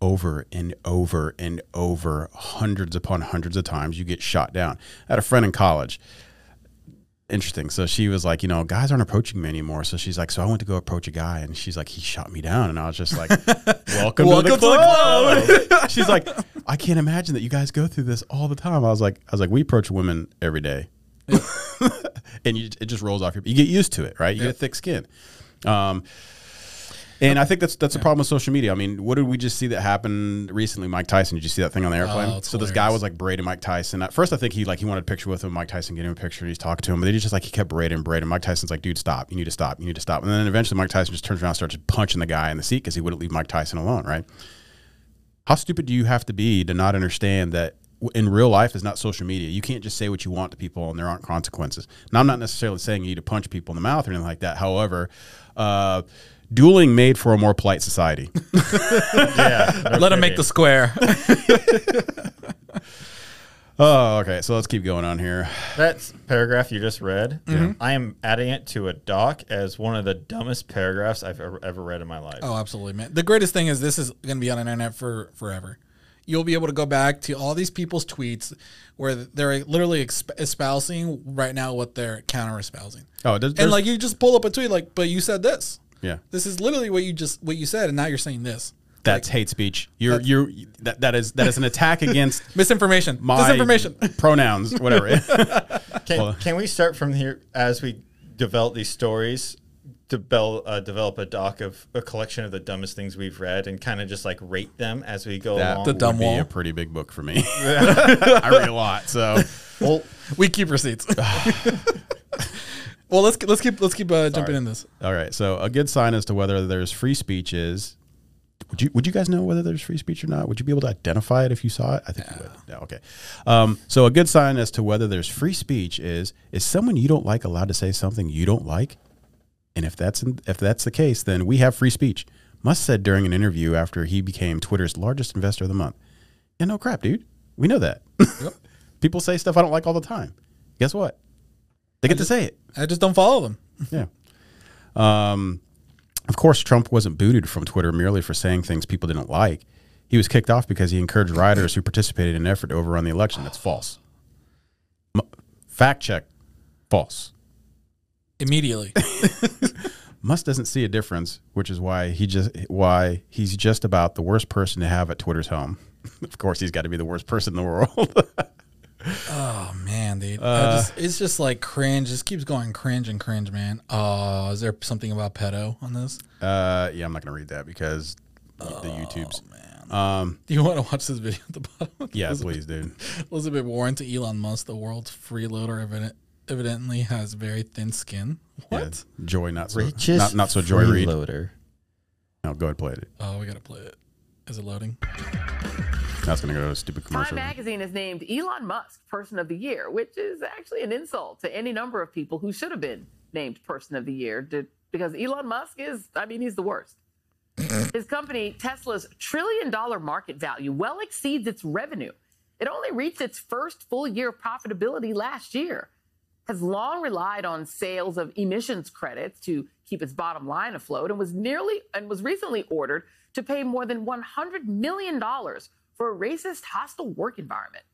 over and over and over, hundreds upon hundreds of times. You get shot down. I had a friend in college interesting. So she was like, you know, guys aren't approaching me anymore. So she's like, so I went to go approach a guy, and she's like, he shot me down, and I was just like, welcome, [laughs] Welcome to to the the club. [laughs] she's like, I can't imagine that you guys go through this all the time. I was like, I was like, we approach women every day, [laughs] and you, it just rolls off your. You get used to it, right? You get a thick skin. Um, and I think that's that's a problem with social media. I mean, what did we just see that happen recently? Mike Tyson. Did you see that thing on the airplane? Oh, so this guy was like braiding Mike Tyson. At first, I think he like he wanted a picture with him. Mike Tyson getting him a picture. And he's talking to him, but then he just like he kept braiding, braiding. Mike Tyson's like, "Dude, stop! You need to stop! You need to stop!" And then eventually, Mike Tyson just turns around, and starts punching the guy in the seat because he wouldn't leave Mike Tyson alone. Right? How stupid do you have to be to not understand that in real life is not social media. You can't just say what you want to people and there aren't consequences. Now, I'm not necessarily saying you need to punch people in the mouth or anything like that. However, uh, dueling made for a more polite society. [laughs] yeah. Let him make the square. [laughs] oh, okay. So let's keep going on here. That paragraph you just read, Mm-hmm. I am adding it to a doc as one of the dumbest paragraphs I've ever, ever read in my life. Oh, absolutely, man. The greatest thing is this is going to be on the internet for forever. You'll be able to go back to all these people's tweets where they're literally exp- espousing right now what they're counter espousing. Oh, there's, And like you just pull up a tweet like, but you said this. Yeah. This is literally what you just what you said, and now you're saying this. That's hate speech. You're you're that that is that is an attack against [laughs] Misinformation. my Disinformation. [laughs] pronouns, whatever. [laughs] Can, Well- can we start from here as we develop these stories? Develop, uh, develop a doc of a collection of the dumbest things we've read and kind of just like rate them as we go that along. The would be wall. a pretty big book for me. I read a lot, so well, We keep receipts. Well, let's let's keep let's keep uh, jumping in this. all right. So a good sign as to whether there's free speech is. Would you would you guys know whether there's free speech or not? Would you be able to identify it if you saw it? I think you would. Yeah, okay. Um, so a good sign as to whether there's free speech is is someone you don't like allowed to say something you don't like? And if that's in, if that's the case, then we have free speech. Musk said during an interview after he became Twitter's largest investor of the month. Yeah, no crap, dude. We know that. [laughs] People say stuff I don't like all the time. Guess what? They get to say it. I just don't follow them. [laughs] Yeah. Um, of course, Trump wasn't booted from Twitter merely for saying things people didn't like. He was kicked off because he encouraged rioters who participated in an effort to overrun the election. That's false. M- fact check. False. Immediately. [laughs] Musk doesn't see a difference, which is why he just why he's just about the worst person to have at Twitter's home. [laughs] of course, he's got to be the worst person in the world. Oh man, dude, Uh, just, it's just like cringe. Just keeps going cringe and cringe, man. Oh, is there something about pedo on this? uh, yeah, I'm not going to read that because the YouTube's. Man. Um, Do you want to watch this video at the bottom? [laughs] yeah, Elizabeth, please, dude. Elizabeth Warren to Elon Musk, the world's freeloader, evident, evidently has very thin skin. Yeah, What? Joy, not so Richest not, not so Joy Reid. freeloader. No, go ahead, play it. Oh, we gotta play it. Is it loading? That's gonna go to a stupid Time magazine has named Elon Musk Person of the Year, which is actually an insult to any number of people who should have been named Person of the Year to, because Elon Musk is, I mean, he's the worst. [laughs] His company, Tesla's trillion dollar market value, well exceeds its revenue. It only reached its first full year of profitability last year. Has long relied on sales of emissions credits to keep its bottom line afloat and was nearly and was recently ordered to pay more than 100 million dollars for a racist hostile work environment.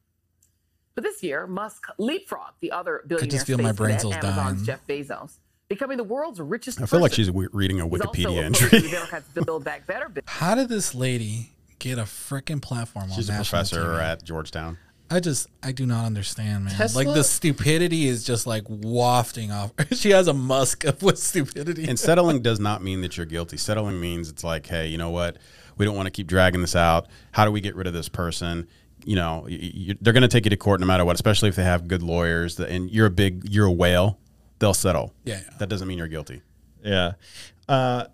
But this year, Musk leapfrogged the other billionaire just feel my brain cells Amazon's dying. Jeff Bezos, becoming the world's richest I feel like she's we- reading a Wikipedia entry. to the Democrats' Build Back Better. [laughs] How did this lady get a freaking platform She's on a national professor TV? at Georgetown. I just I do not understand, man. Tesla- Like the stupidity is just like wafting off. [laughs] she has a musk of with stupidity. And settling [laughs] does not mean that you're guilty. Settling means it's like, hey, you know what? We don't want to keep dragging this out. How do we get rid of this person? You know, y- y- they're going to take you to court no matter what, especially if they have good lawyers. that- And you're a big, you're a whale. They'll settle. Yeah, yeah. That doesn't mean you're guilty. Yeah. Uh,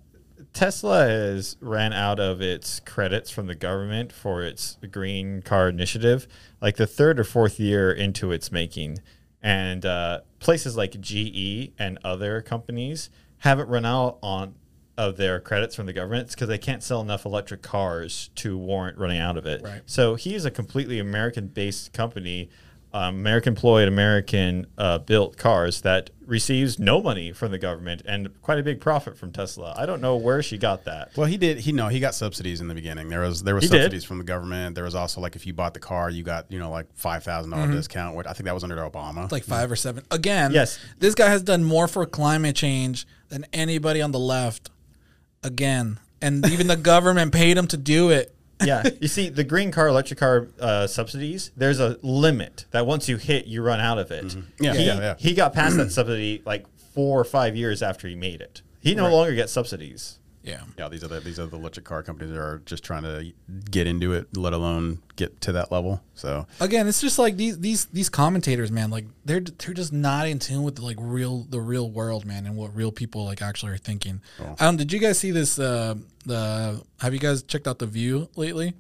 Tesla has ran out of its credits from the government for its green car initiative, like the third or fourth year into its making. And uh, places like GE and other companies haven't run out on of their credits from the government because they can't sell enough electric cars to warrant running out of it. Right. So he is a completely American-based company, um, American-employed, American-built cars that receives no money from the government and quite a big profit from Tesla. I don't know where she got that. Well, he did. He no, he got subsidies in the beginning. There was there was He did? subsidies from the government. There was also like if you bought the car, you got you know like five thousand Mm-hmm. discount. What I think that was under Obama. It's like five or seven. Again, Yes. this guy has done more for climate change than anybody on the left. Again, and even the government paid him to do it. yeah, you see, the green car, electric car uh, subsidies. There's a limit that once you hit, you run out of it. Yeah, he, yeah, yeah. He got past that subsidy like four or five years after he made it. He no longer gets subsidies. Yeah. yeah, these are the these are the electric car companies that are just trying to get into it, let alone get to that level. So Again, it's just like these these these commentators, man. Like they're they're just not in tune with like real the real world, man, and what real people like actually are thinking. Um, did you guys see this? Uh, the have you guys checked out the View lately?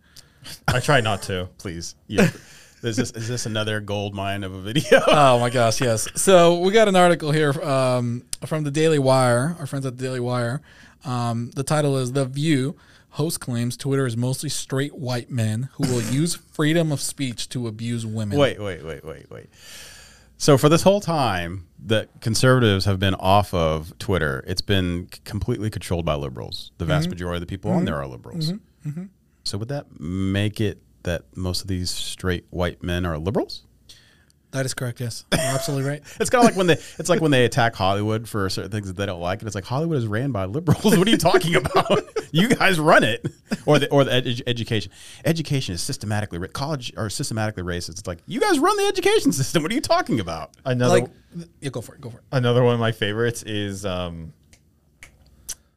I try not to. please, yeah. [laughs] Is this is this another gold mine of a video? [laughs] oh my gosh, yes. So we got an article here um, from the Daily Wire, our friends at the Daily Wire. Um, the title is "The View." Host claims Twitter is mostly straight white men who will use freedom of speech to abuse women. Wait, wait, wait, wait, wait. So for this whole time that conservatives have been off of Twitter, it's been completely controlled by liberals. The vast Mhm. majority of the people on Mhm. there are liberals. Mhm. Mhm. So would that make it that most of these straight white men are liberals? That is correct. Yes, You're absolutely right. [laughs] It's kind of like when they it's like when they attack Hollywood for certain things that they don't like, and it's like Hollywood is ran by liberals. What are you talking [laughs] about? you guys run it, or the or the edu- education. Education is systematically ra- college are systematically racist. It's like you guys run the education system. What are you talking about? Another Like, yeah, go for it. Go for it. Another one of my favorites is um,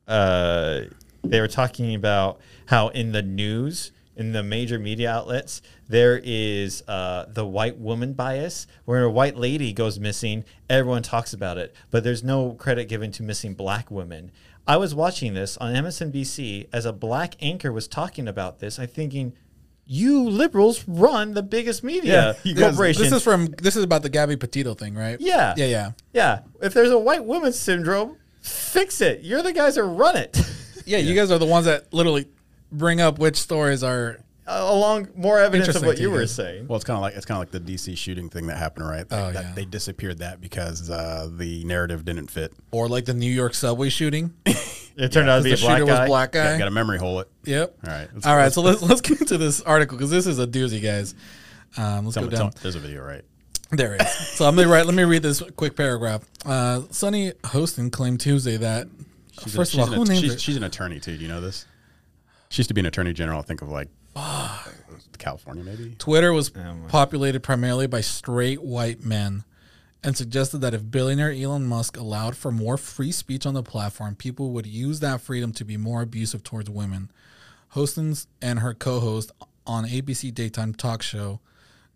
uh, they were talking about how in the news, in the major media outlets, there is uh, the white woman bias, where a white lady goes missing, everyone talks about it, but there's no credit given to missing black women. I was watching this on MSNBC as a black anchor was talking about this. I'm thinking, you liberals run the biggest media you guys- corporation. This is from this is about the Gabby Petito thing, right? Yeah. Yeah, yeah. Yeah. If there's a white woman syndrome, fix it. You're the guys that run it. Yeah, you guys are the ones that literally bring up which stories are along more evidence of what you you were saying. Well, it's kind of like it's kind of like the DC shooting thing that happened, right? They, Oh, that, yeah. they disappeared that because uh, the narrative didn't fit. or like the New York subway shooting. [laughs] It turned out to be a [laughs] the black shooter guy. was black Got, guy. got a memory hole. It. Yep. All right. All right. So let's let's get into this article because this is a doozy, guys. Um, let's tell go me- down. tell- there's a video, right? There it is. So I'm gonna write. Let me read this quick paragraph. Uh, Sunny Hostin claimed Tuesday that She's first a, of all, who an, named she's, her? she's an attorney too. Do you know this? She used to be an attorney general. I think of like California, maybe. Twitter was Oh populated primarily by straight white men and suggested that if billionaire Elon Musk allowed for more free speech on the platform, people would use that freedom to be more abusive towards women. Hostins and her co host on ABC daytime talk show,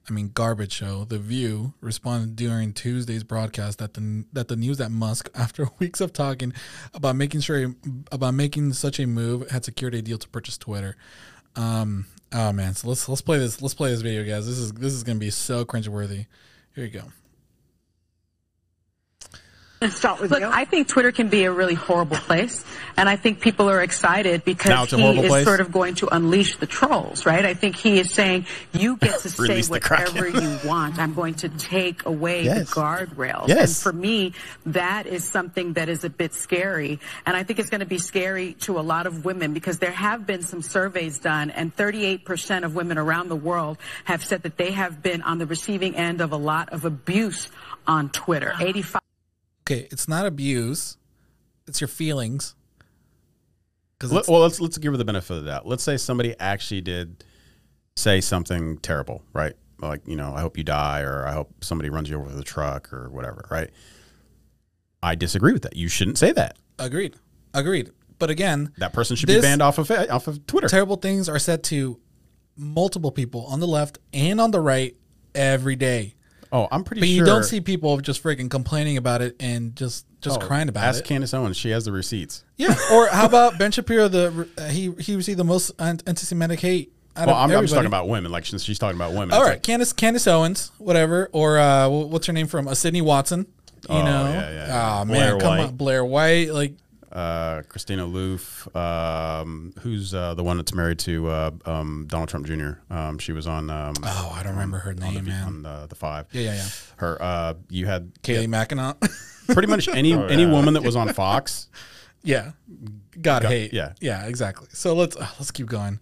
I mean garbage show, The View, responded during Tuesday's broadcast that the that the news that Musk, [laughs] after weeks of talking about making sure about making such a move, had secured a deal to purchase Twitter. Um, oh man, so let's let's play this. Let's play this video, guys. This is this is gonna be so cringeworthy. Here you go. Start with Look, I think Twitter can be a really horrible place, and I think people are excited because he is place? sort of going to unleash the trolls, right? I think he is saying you get to [laughs] say Release the Kraken. whatever you [laughs] want. I'm going to take away Yes. the guardrails. Yes. And for me, that is something that is a bit scary, and I think it's going to be scary to a lot of women because there have been some surveys done, and 38% of women around the world have said that they have been on the receiving end of a lot of abuse on Twitter. [gasps] 85 Okay, it's not abuse; it's your feelings. Because Let- well, let's let's give her the benefit of that. Let's say somebody actually did say something terrible, right? Like you know, I hope you die, or I hope somebody runs you over with a truck, or whatever, right? I disagree with that. You shouldn't say that. agreed, agreed. But again, That person should be banned off of eh, off of Twitter. terrible things are said to multiple people on the left and on the right every day. Oh, I'm pretty But sure you don't see people just freaking complaining about it and just just Oh, crying about ask it. Ask Candace Owens; she has the receipts. Yeah. Or how about Ben Shapiro? The uh, he he received the most anti-Semitic hate. Out Well, of I'm, I'm just talking about women. Like since she's talking about women. All it's right, like, Candace Candace Owens, whatever, or uh, what's her name from? Uh, Sydney Watson. You Oh, know, yeah, yeah. oh man, Blair come White. on, Blair White. Like, uh, Christina Loof, um, who's uh, the one that's married to uh, um, Donald Trump Jr. Um, she was on. Um, oh, I don't remember her on the, name, man. on the, the five. Yeah, yeah, yeah. Her, uh, you had Kayleigh McEnany. pretty much any [laughs] Oh, any woman that was on Fox. [laughs] yeah, God, Got- hate. yeah. yeah, exactly. So let's uh, let's keep going.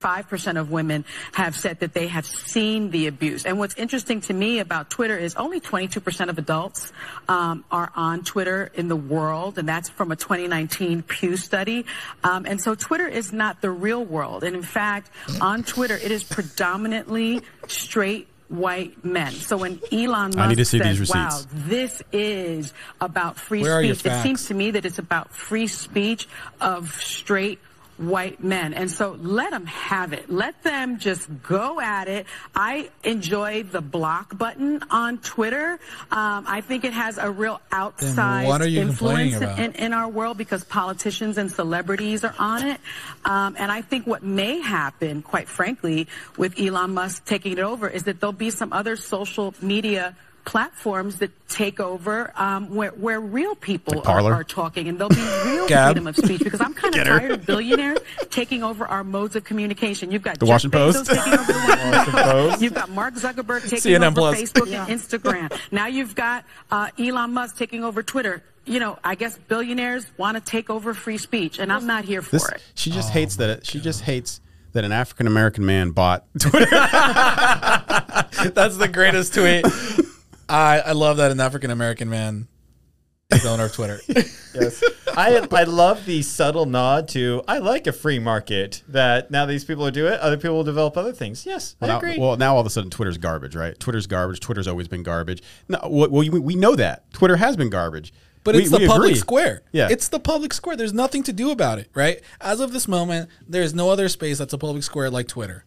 5% of women have said that they have seen the abuse. And what's interesting to me about Twitter is only 22% of adults um, are on Twitter in the world, and that's from a 2019 Pew study. Um, and so Twitter is not the real world. And in fact, on Twitter, it is predominantly straight white men. So when Elon Musk I need to see says, these wow, this is about free Where speech, it seems to me that it's about free speech of straight white men. And so let them have it. Let them just go at it. I enjoy the block button on Twitter. Um, I think it has a real outsized what are you complaining influence in, in our world because politicians and celebrities are on it. Um, and I think what may happen, quite frankly, with Elon Musk taking it over is that there'll be some other social media platforms that take over um, where, where real people Like are, are talking and there'll be real Gab? freedom of speech because I'm kind of tired of billionaires taking over our modes of communication. You've got The Jeff Washington Bezos Post? taking over the [laughs] Washington Post. Post. You've got Mark Zuckerberg taking CNN over Plus. Facebook and Instagram. Now you've got uh, Elon Musk taking over Twitter. You know, I guess billionaires want to take over free speech, and I'm not here for This, it. she Oh just hates that. It, she just hates that an African American man bought Twitter. [laughs] [laughs] That's the greatest tweet. I, I love that an African American man is the owner of Twitter. [laughs] Yes. I I love the subtle nod to I like a free market that now these people are doing it, other people will develop other things. Yes, I now, agree. well, now all of a sudden Twitter's garbage, right? Twitter's garbage. Twitter's always been garbage. No, well, we, we know that Twitter has been garbage, But We- it's the we public agree. square. Yeah, It's the public square. There's nothing to do about it, right? As of this moment, there's no other space that's a public square like Twitter.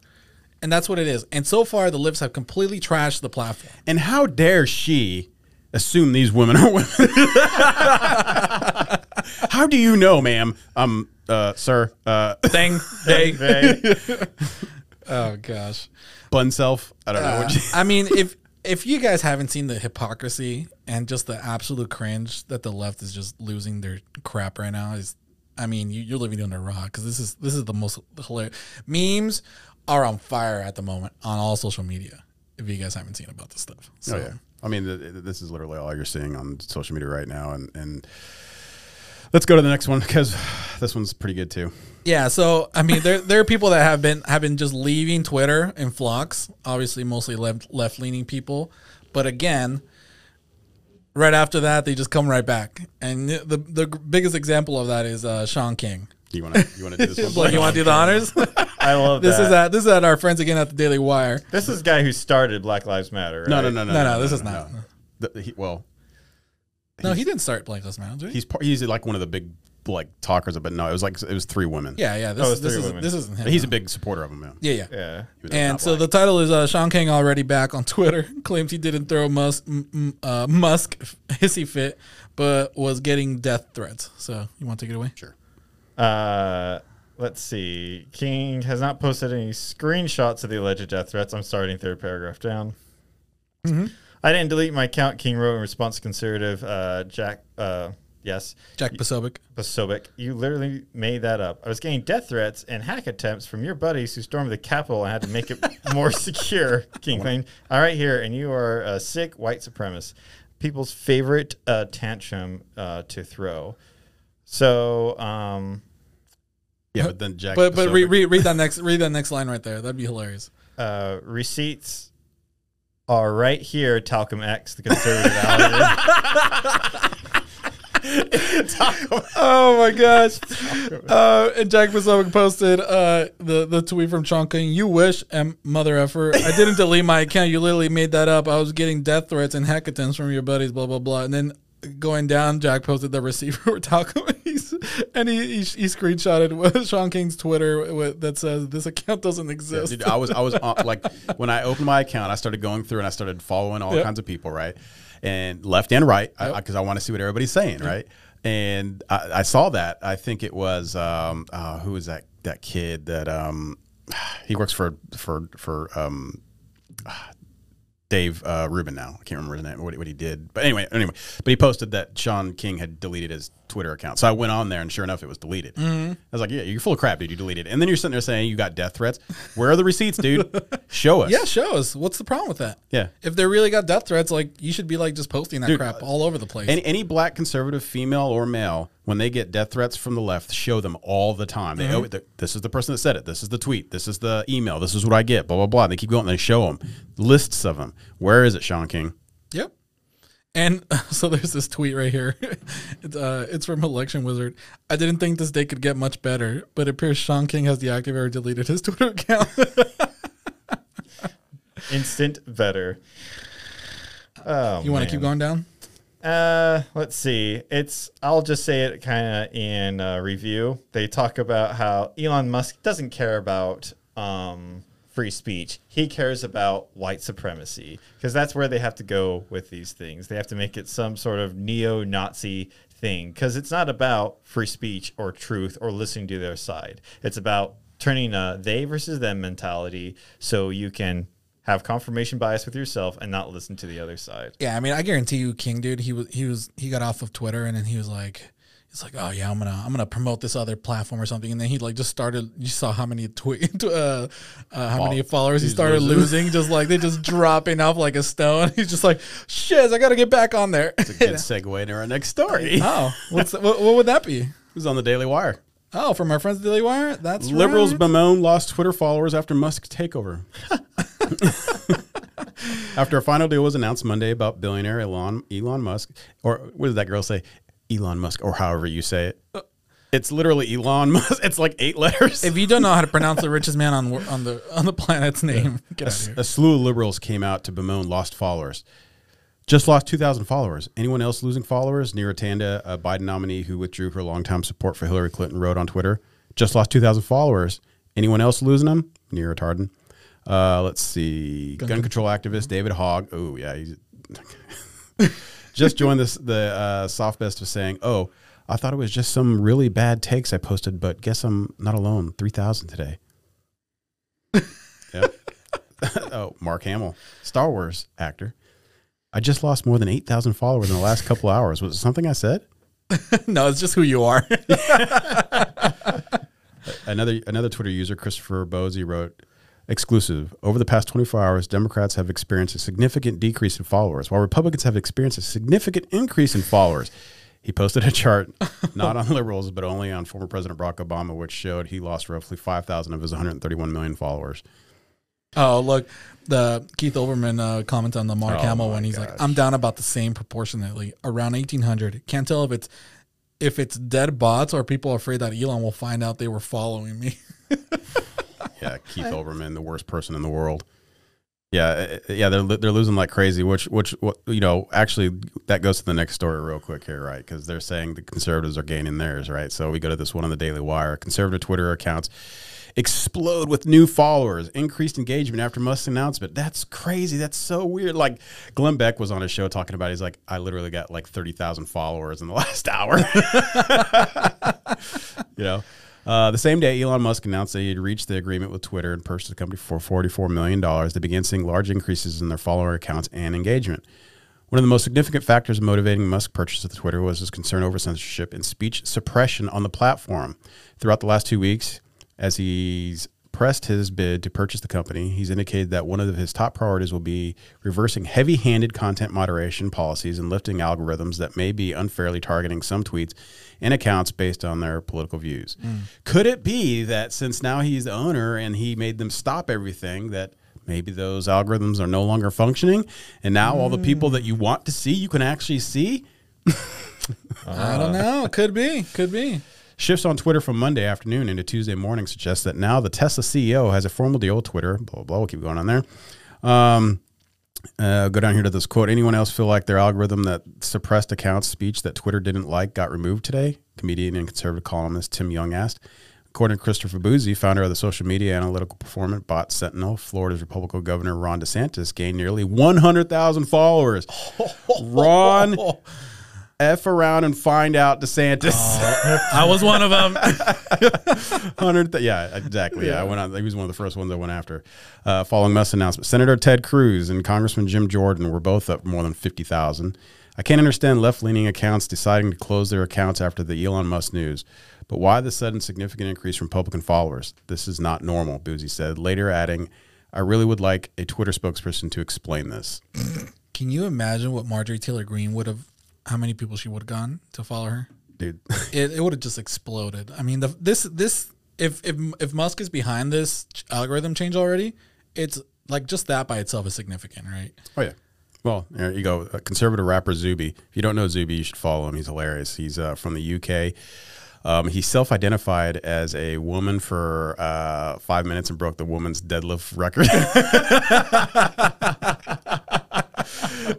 And that's what it is. And so far, the libs have completely trashed the platform. and how dare she assume these women are women? [laughs] how do you know, ma'am? Um, uh, sir, uh, Thing. They- [laughs] oh, gosh. bun self. I don't know. Uh, What you, I mean, if if you guys haven't seen the hypocrisy and just the absolute cringe that the left is just losing their crap right now, is I mean, you, you're living under a rock because this is this is the most hilarious memes are on fire at the moment on all social media. If you guys haven't seen about this stuff, so oh yeah. I mean, th- th- this is literally all you're seeing on social media right now, and and let's go to the next one because this one's pretty good too. Yeah, so I mean, there there are people that have been have been just leaving Twitter in flocks. Obviously, mostly left left leaning people, but again, right after that, they just come right back. And the the biggest example of that is uh, Shaun King. You want to you want to do this [laughs] one? Like, you want to do the honors? [laughs] I love that. this that. is at this is at our friends again at the Daily Wire. This is the guy who started Black Lives Matter. Right? No, no, no, no, No, no, this is not. The- he- well, No, he didn't start Black Lives Matter. He's par- he's like one of the big like talkers, but no, it was like it was three women. Yeah, yeah. This, Oh, is this three is women. this isn't him. But he's no. a big supporter of him. Man. Yeah, yeah. Yeah. And so black. the title is uh, Shaun King already back on [laughs] Twitter claims he didn't throw Musk, m- m- uh, Musk [laughs] hissy fit, but was getting death threats. So you want to take it away? sure. Uh, let's see. King has not posted any screenshots of the alleged death threats. I'm starting third paragraph down. I didn't delete my account. King wrote in response to conservative uh, Jack. Uh, yes, Jack Posobiec. Basovic. You literally made that up. I was getting death threats and hack attempts from your buddies who stormed the Capitol and had to make it [laughs] more secure. King claimed. All right, here, and you are a sick white supremacist. People's favorite uh, tantrum uh, to throw. So, um, Yeah, but then Jack. But but Posobiec- read, read, that next read that next line right there. That'd be hilarious. uh, receipts are right here. Talcum X, the conservative algorithm. [laughs] Oh my gosh! Uh, and Jack Posobiec posted uh, the the tweet from King. You wish, and mother effer. I didn't delete my account. You literally made that up. I was getting death threats and hack attempts from your buddies. Blah blah blah. And then going down, Jack posted the receipt for Talcum, He's- and he, he he screenshotted [laughs] Shaun King's Twitter with, that says this account doesn't Yeah, exist. dude, I was I was on, [laughs] like when I opened my account, I started going through and I started following all Yep. kinds of people, right, and left and right, because I, Yep. 'cause I want to see what everybody's saying, right. And I, I saw that. I think it was um, uh, who was that that kid that um, [sighs] he works for for for um, Dave uh, Rubin now. I can't remember his name, what, what he did. But anyway, anyway, but he posted that Shaun King had deleted his Twitter account. So I went on there, and sure enough, it was deleted. Mm-hmm. I was like, "Yeah, you're full of crap, dude. You deleted." it. And then you're sitting there saying you got death threats. Where are the receipts, dude? [laughs] Show us. yeah, show us. What's the problem with that? Yeah. If they really got death threats, like you should be like just posting that Dude, crap all over the place. Any, any black conservative, female or male, when they get death threats from the left, show them all the time. They, Mm-hmm. oh, th- this is the person that said it. This is the tweet. This is the email. This is what I get. Blah blah blah. They keep going. and They show them lists of them. Where is it, Shaun King? And [laughs] so there's this tweet right here. [laughs] It's uh, it's from Election Wizard. I didn't think this day could get much better, but it appears Shaun King has deactivated or deleted his [laughs] Twitter account. Instant better. Oh, you want to keep going down? Uh, let's see. It's I'll just say it kind of in uh, review. They talk about how Elon Musk doesn't care about um, free speech. He cares about white supremacy because that's where they have to go with these things. They have to make it some sort of neo-Nazi thing because it's not about free speech or truth or listening to their side. It's about turning a they versus them mentality so you can have confirmation bias with yourself and not listen to the other side. Yeah, I mean, I guarantee you, King, dude, he was he was he got off of Twitter and then he was like, he's like, oh yeah, I'm gonna I'm gonna promote this other platform or something, and then he like just started. You saw how many tweet, [laughs] uh, uh, how many followers he started losing. losing, just like they just [laughs] dropping off like a stone. [laughs] He's just like, shiz, I gotta get back on there. It's a good segue into our next story. oh, what's what, what would that be? Who's on the Daily Wire. Oh, from our friends at Daily Wire. That's Liberals right. bemoan lost Twitter followers after Musk takeover. after a final deal was announced Monday about billionaire Elon Elon Musk, or what did that girl say? Elon Musk, or however you say it. It's literally Elon Musk. [laughs] It's like eight letters. If you don't know how to [laughs] pronounce the richest man on on the on the planet's name, get a, out of here. a slew of liberals came out to bemoan lost followers. Just lost 2,000 followers. Anyone else losing followers? Neera Tanden, a Biden nominee who withdrew her longtime support for Hillary Clinton, wrote on Twitter, just lost 2,000 followers. Anyone else losing them? Neera Tardin. Uh, let's see. Gun, control activist David Hogg. Oh, yeah. He's [laughs] just joined this. The uh, soft best of saying, oh, I thought it was just some really bad takes I posted, but guess I'm not alone. 3,000 today. Yep. [laughs] oh, Mark Hamill, Star Wars actor. I just lost more than 8,000 followers in the last couple hours. Was it something I said? [laughs] no, it's just who you are. [laughs] Another another Twitter user, Christopher Bouzy, wrote exclusive. Over the past 24 hours, Democrats have experienced a significant decrease in followers, while Republicans have experienced a significant increase in followers. He posted a chart, [laughs] not on liberals, but only on former President Barack Obama, which showed he lost roughly 5,000 of his 131 million followers. Oh, look, the Keith Olbermann uh, comment on the Mark Oh Hamill when he's gosh. like, "I'm down about the same proportionately, around 1800. Can't tell if it's if it's dead bots or people afraid that Elon will find out they were following me." [laughs] Yeah, [laughs] Keith Olbermann, the worst person in the world. Yeah, uh, yeah, they're they're losing like crazy. Which which what, you know actually that goes to the next story real quick here, right? Because they're saying the conservatives are gaining theirs, right? So we go to this one on the Daily Wire. Conservative Twitter accounts explode with new followers, increased engagement after Musk's announcement. That's crazy. That's so weird. Like Glenn Beck was on his show talking about. it. He's like, I literally got like thirty thousand followers in the [laughs] last hour. [laughs] you know. Uh, the same day, Elon Musk announced that he had reached the agreement with Twitter and purchased the company for $44 million. They began seeing large increases in their follower accounts and engagement. One of the most significant factors motivating Musk's purchase of the Twitter was his concern over censorship and speech suppression on the platform. Throughout the last two weeks, as he's pressed his bid to purchase the company, he's indicated that one of his top priorities will be reversing heavy handed content moderation policies and lifting algorithms that may be unfairly targeting some tweets and accounts based on their political views. Mm. Could it be that since now he's the owner and he made them stop everything, that maybe those algorithms are no longer functioning and now all the people that you want to see, you can actually see? [laughs] I don't know. Could be. Could be. Shifts on Twitter from Monday afternoon into Tuesday morning suggest that now the Tesla CEO has a formal deal with Twitter. Blah, blah, blah. We'll keep going on there. Um, uh, go down here to this quote. Anyone else feel like their algorithm that suppressed accounts speech that Twitter didn't like got removed today? Comedian and conservative columnist Tim Young asked. According to Christopher Bouzy, founder of the social media analytical performance bot Sentinel, Florida's Republican Governor Ron DeSantis gained nearly 100,000 followers. [laughs] Ron, F around and find out DeSantis. I was one of them. [laughs] Hundred, th- yeah, exactly. Yeah. I went on. He was one of the first ones I went after. Uh, following Musk's announcement, Senator Ted Cruz and Congressman Jim Jordan were both up more than fifty thousand. I can't understand left-leaning accounts deciding to close their accounts after the Elon Musk news, but why the sudden significant increase from Republican followers? This is not normal, Bouzy said. Later, adding, "I really would like a Twitter spokesperson to explain this." Can you imagine what Marjorie Taylor Greene would have? How many people she would have gone to follow her? Dude, [laughs] It, it would have just exploded. I mean, the, this this if if if Musk is behind this algorithm change already, it's like just that by itself is significant, right? Oh yeah. Well, there you go. Uh, conservative rapper Zuby. If you don't know Zuby, you should follow him. He's hilarious. He's uh, from the UK. Um, he self-identified as a woman for uh, five minutes and broke the woman's deadlift record. [laughs]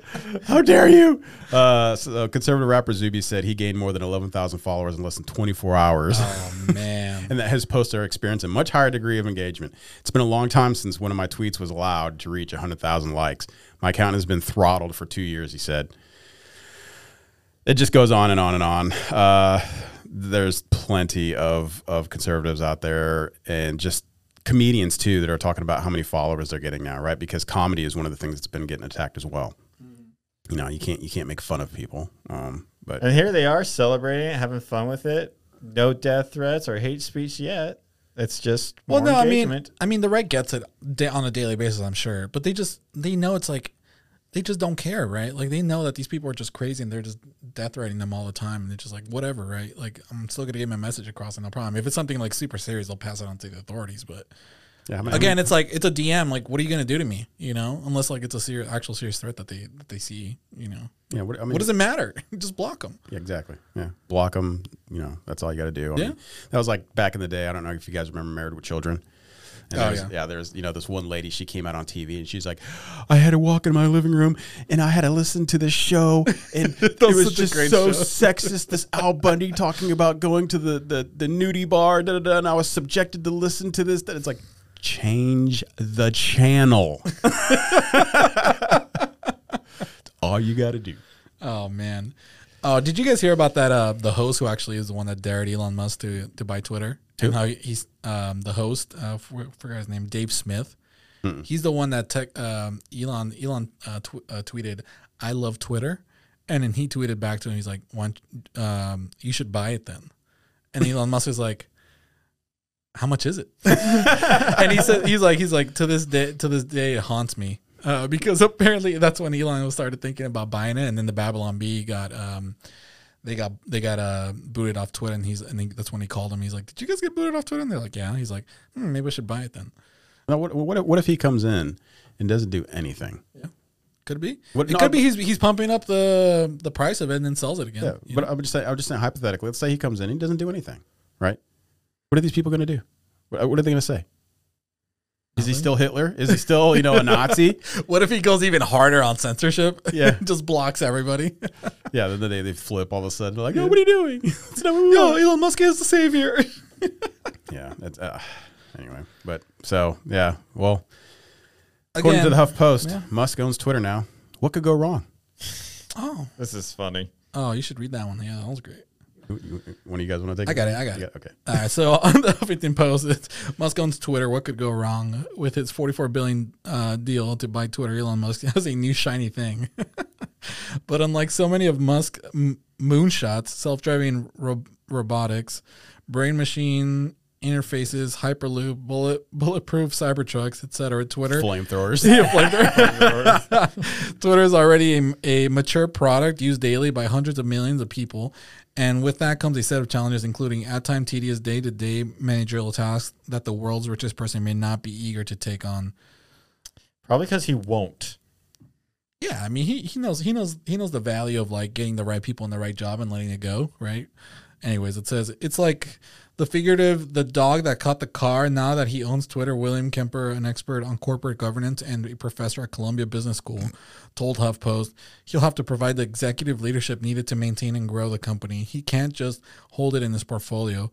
[laughs] How dare you? Uh, so, uh, conservative rapper Zuby said he gained more than 11,000 followers in less than 24 hours. Oh man. [laughs] and that his posts are experiencing a much higher degree of engagement. It's been a long time since one of my tweets was allowed to reach 100,000 likes. My account has been throttled for two years, he said. It just goes on and on and on. Uh, there's plenty of, of conservatives out there and just comedians too that are talking about how many followers they're getting now, right? Because comedy is one of the things that's been getting attacked as well. You know, you can't you can't make fun of people. Um, but And here they are celebrating it, having fun with it. No death threats or hate speech yet. It's just Well, more no, I mean. I mean, the right gets it on a daily basis, I'm sure, but they just they know it's like they just don't care, right? Like they know that these people are just crazy and they're just death threatening them all the time, and they're just like whatever, right? Like I'm still gonna get my message across, and no problem. If it's something like super serious, they'll pass it on to the authorities. But Yeah, I mean- again, it's like it's a DM. Like, what are you gonna do to me? You know, unless like it's a serious, actual serious threat that they that they see. You know, Yeah, what- I mean- what does it matter? [laughs] just block them. Yeah, exactly. Yeah, block them. You know, that's all you got to do. I Yeah. mean, that was like back in the day. I don't know if you guys remember Married with Children. And Oh, there's- yeah. yeah. There's you know this one lady. She came out on TV and she's like, I had to walk in my living room and I had to listen to this show [laughs] and it was was such a just so show. [laughs] sexist. This Al Bundy talking about going to the the the nudie bar. Da, da, da, and I was subjected to listen to this. That it's like change the channel. It's [laughs] all you got to do. Oh man. Oh, did you guys hear about that? Uh, the host who actually is the one that dared Elon Musk to to buy Twitter. Who? And how he's um, the host. Uh, for, forgot his name. Dave Smith. He's the one that tech, um, Elon Elon uh, tw- uh, tweeted, "I love Twitter," and then he tweeted back to him. He's like, "Why don't- um, you should buy it then." And Elon Musk is like, "How much is it?" [laughs] and he said, "He's like, he's like to this day, to this day, it haunts me." Uh, because apparently that's when Elon started thinking about buying it, and then the Babylon Bee got um, they got they got uh booted off Twitter, and he's and he, that's when he called him. He's like, "Did you guys get booted off Twitter?" And they're like, "Yeah." He's like, hmm, "Maybe I should buy it then." Now, what, what, if- what if he comes in and doesn't do anything? Yeah, could be. What- it no, could be he's he's pumping up the the price of it and then sells it again. Yeah, but know? I would just say, I would just say hypothetically, let's say he comes in, he doesn't do anything, right? What are these people going to do? What, what are they going to say? Is he still Hitler? Is he still, you know, a Nazi? [laughs] what if he goes even harder on censorship? Yeah. [laughs] just blocks everybody. [laughs] yeah, then they, they flip all of a sudden. They're like, no, what are you doing? It's not Yo. Elon Musk is the savior. yeah. That's, uh, anyway, but so yeah. Well, according to the Huff Post, yeah. Musk owns Twitter now. What could go wrong? Oh, This is funny. oh, you should read that one. Yeah, that was great. One of you guys want to take? I got it. I got it. Okay. All right. So [laughs] on the Huffington Post, it's Musk owns Twitter. What could go wrong with his 44 billion uh, deal to buy Twitter? Elon Musk [laughs] has a new shiny thing. [laughs] but unlike so many of Musk m- moonshots, self-driving ro- robotics, brain machine interfaces, hyperloop, bullet bulletproof Cybertrucks, etc. Twitter Flamethrowers. Yeah, flamethrower. Twitter is already a, a mature product used daily by hundreds of millions of people. And with that comes a set of challenges, including at time tedious day to day managerial tasks that the world's richest person may not be eager to take on. Probably because he won't. Yeah, I mean he, he knows he knows he knows the value of like getting the right people in the right job and letting it go, right? Anyways, it says it's like the figurative the dog that caught the car now that he owns Twitter, William Klepper, an expert on corporate governance and a professor at Columbia Business School, told HuffPost he'll have to provide the executive leadership needed to maintain and grow the company. He can't just hold it in his portfolio.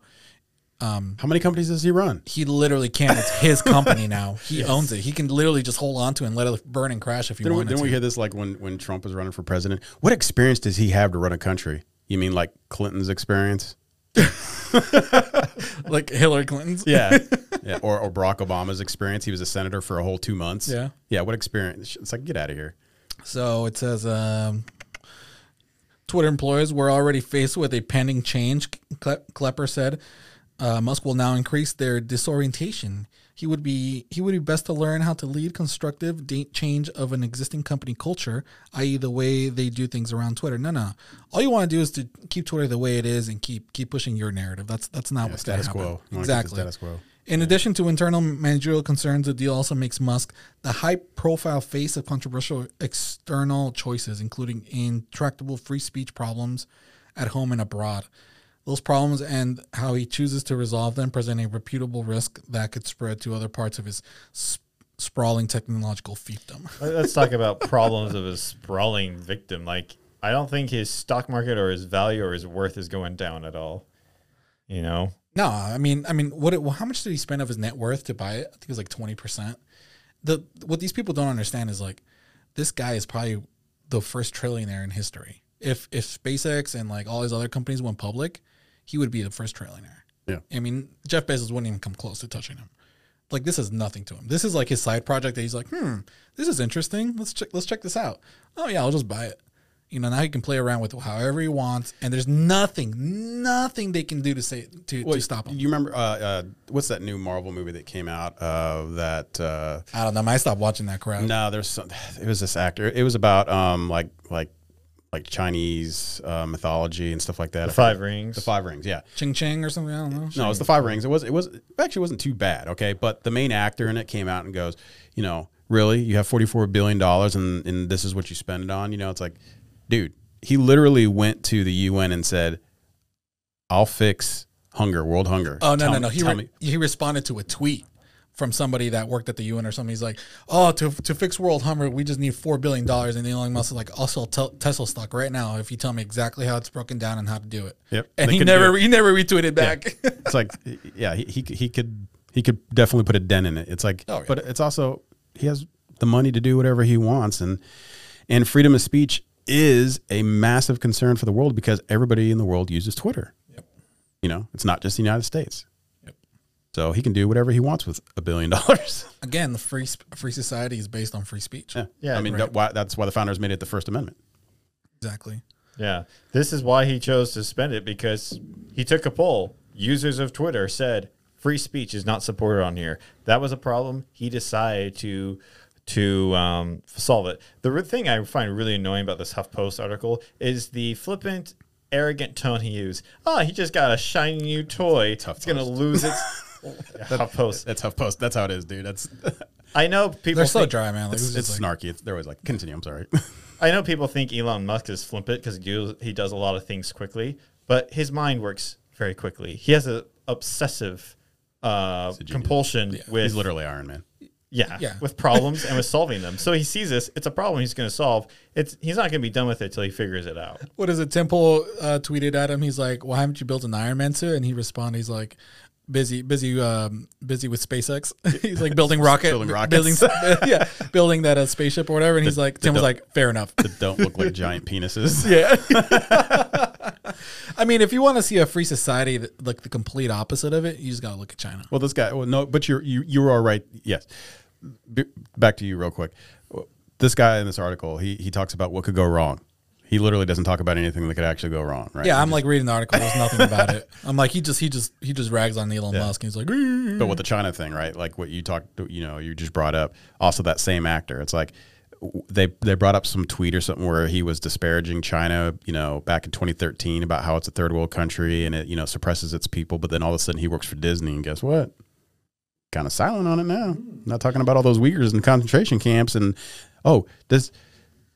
Um, How many companies does he run? he literally can't. It's his company [laughs] now. He owns it. He can literally just hold on to it and let it burn and crash if he Didn't, we, wanted didn't to. we hear this like when, when Trump was running for president? What experience does he have to run a country? You mean like Clinton's experience? [laughs] like Hillary Clinton's. Yeah. [laughs] yeah. Or, or Barack Obama's experience. He was a senator for a whole two months. Yeah. Yeah. What experience? It's like, get out of here. So it says um, Twitter employees were already faced with a pending change, Klepper said. Uh, Musk will now increase their disorientation. He would be he would be best to learn how to lead constructive de- change of an existing company culture, i.e., the way they do things around Twitter. No, no, all you want to do is to keep Twitter the way it is and keep keep pushing your narrative. That's that's not what's status quo. You wanna keep the Exactly. status quo. In addition to internal managerial concerns, the deal also makes Musk the high profile face of controversial external choices, including intractable free speech problems at home and abroad. Those problems and how he chooses to resolve them present a reputable risk that could spread to other parts of his s- sprawling technological fiefdom. Let's talk about problems of a sprawling victim. Like, I don't think his stock market or his value or his worth is going down at all. You know, No, I mean, I mean, what? It, well, how much did he spend of his net worth to buy it? I think it was like twenty percent. The what these people don't understand is like, this guy is probably the first trillionaire in history. If if SpaceX and like all these other companies went public, he would be the first trillionaire. Yeah. I mean, Jeff Bezos wouldn't even come close to touching him. Like this is nothing to him. This is like his side project that he's like, hmm, this is interesting. Let's check. Let's check this out. Oh yeah, I'll just buy it. You know, now he can play around with however he wants, and there's nothing, nothing they can do to say to, Well, to stop him. You remember uh, uh, what's that new Marvel movie that came out? Uh, that uh, I don't know. I stopped watching that crap. no, there's some, it was this actor. It was about um like like like Chinese uh, mythology and stuff like that. The Five Rings. The Five Rings, yeah. Ching Ching or something. I don't know. No, it's the Five Rings. It was it was it actually wasn't too bad. Okay, but the main actor in it came out and goes, you know, really, you have forty four billion dollars and and this is what you spend it on. You know, it's like, dude, he literally went to the UN and said, "I'll fix hunger, world hunger." Oh no Tell no me- no! He re- he responded to a tweet from somebody that worked at the UN or something. He's like, "Oh, to to fix world hunger, we just need four billion dollars." And Elon Musk is like, "I'll sell tel- Tesla stock right now if you tell me exactly how it's broken down and how to do it." Yep. And he never he never retweeted back. [laughs] it's like, yeah, he, he he could he could definitely put a dent in it. It's like, Oh, yeah. but it's also he has the money to do whatever he wants, and and freedom of speech is a massive concern for the world because everybody in the world uses Twitter. Yep. You know, it's not just the United States. Yep. So he can do whatever he wants with a billion [laughs] dollars. Again, the free sp- free society is based on free speech. Yeah, Yeah, I mean, right. that, why, that's why the founders made it the First Amendment. Exactly. Yeah. This is why he chose to spend it because he took a poll. Users of Twitter said free speech is not supported on here. That was a problem. He decided to to um, solve it. The re- thing I find really annoying about this HuffPost article is the flippant, arrogant tone he used. Oh, he just got a shiny new toy. it's going to lose its [laughs] HuffPost. That's HuffPost. That's how it is, dude. That's [laughs] I know people. They're so think- dry, man. Like, it's, it's like- snarky. It's, they're always like, continue. I'm sorry. [laughs] I know people think Elon Musk is flippant because he, he does a lot of things quickly, but his mind works very quickly. He has an obsessive uh, genius. compulsion with He's literally Iron Man. yeah, Yeah. [laughs] with problems and with solving them. So he sees this; it's a problem he's going to solve. It's he's not going to be done with it till he figures it out. What is it? Tim Pool uh, tweeted at him. He's like, "Why haven't you built an Iron Man suit?" And he responded, "He's like." Busy, busy, um, busy with SpaceX. [laughs] he's like building [laughs] rocket, Building rockets, building, [laughs] yeah, building that uh, spaceship or whatever. And he's like, Tim was like, fair enough. That don't look like giant penises. Yeah. I mean, if you want to see a free society, that, like the complete opposite of it, you just gotta look at China. Well, this guy. Well, no, but you're you you are right. Yes. B- back to you real quick. This guy in this article, he he talks about what could go wrong. He literally doesn't talk about anything that could actually go wrong. Right. Yeah, He I'm just- like reading the article. There's nothing about it. [laughs] I'm like, he just, he just, he just rags on Elon Musk. And he's like, But with the China thing, right? Like what you talked, you know, you just brought up. Also, that same actor. It's like they they brought up some tweet or something where he was disparaging China, you know, back in 2013 about how it's a third world country and it, you know, suppresses its people. But then all of a sudden he works for Disney, and guess what? Kind of silent on it now. Hmm. Not talking about all those Uyghurs in concentration camps. And oh, does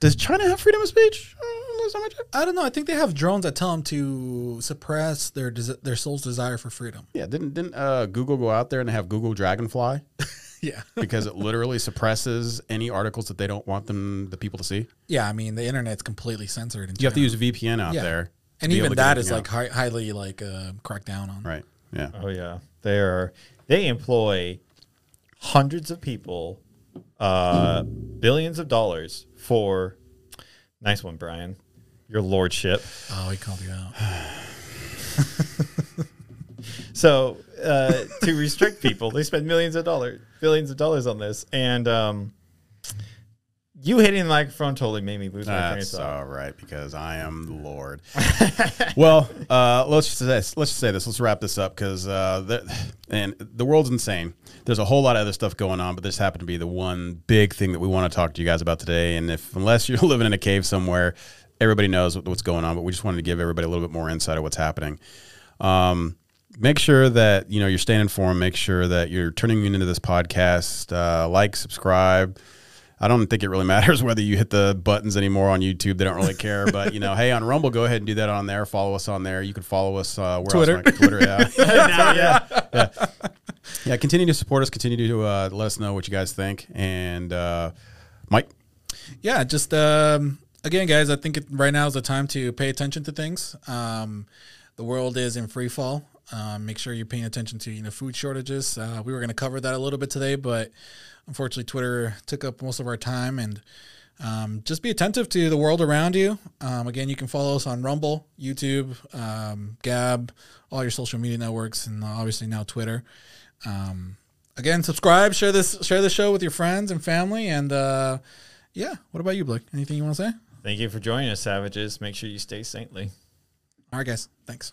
does China have freedom of speech? Uh, last time I. I don't know. I think they have drones that tell them to suppress their des- their soul's desire for freedom. Yeah, didn't didn't uh, Google go out there and have Google Dragonfly? [laughs] Yeah. [laughs] because it literally suppresses any articles that they don't want them the people to see. Yeah, I mean the internet's completely censored. In You have to use a VPN out Yeah. there, and even that is like hi- highly like uh, cracked down on. right. Yeah, Oh yeah, they are. They employ hundreds of people, uh, billions of dollars for. Nice one, Brian. Your lordship. Oh, he called you out. [laughs] So uh, to restrict people, they spend millions of dollars, billions of dollars on this, and um, you hitting the microphone totally made me lose my train of that's thought. all right because I am the Lord. [laughs] well, uh, let's just say this. Let's just say this. Let's wrap this up because uh, the, and the world's insane. There's a whole lot of other stuff going on, but this happened to be the one big thing that we want to talk to you guys about today. And if unless you're [laughs] living in a cave somewhere, everybody knows what's going on. But we just wanted to give everybody a little bit more insight of what's happening. Um, make sure that you know you're staying informed. Make sure that you're turning into this podcast. Uh, like, subscribe. I don't think it really [laughs] matters whether you hit the buttons anymore on YouTube. They don't really care. But you know, hey, on Rumble, go ahead and do that on there. Follow us on there. You can follow us uh, where Twitter. else? Twitter, [laughs] [laughs] yeah. Now, yeah. Yeah, continue to support us. Continue to uh, let us know what you guys think. And uh, Mike, yeah, just um, again, guys, I think it, right now is the time to pay attention to things. Um, the world is in free fall. Um, make sure you're paying attention to you know food shortages. Uh, we were going to cover that a little bit today, but unfortunately, Twitter took up most of our time. And um, just be attentive to the world around you. Um, again, you can follow us on Rumble, YouTube, um, Gab, all your social media networks, and obviously now Twitter. Um, again, subscribe, share this, share the show with your friends and family, and uh, yeah. What about you, Blake? Anything you want to say? Thank you for joining us, Savages. Make sure you stay saintly. All right, guys. Thanks.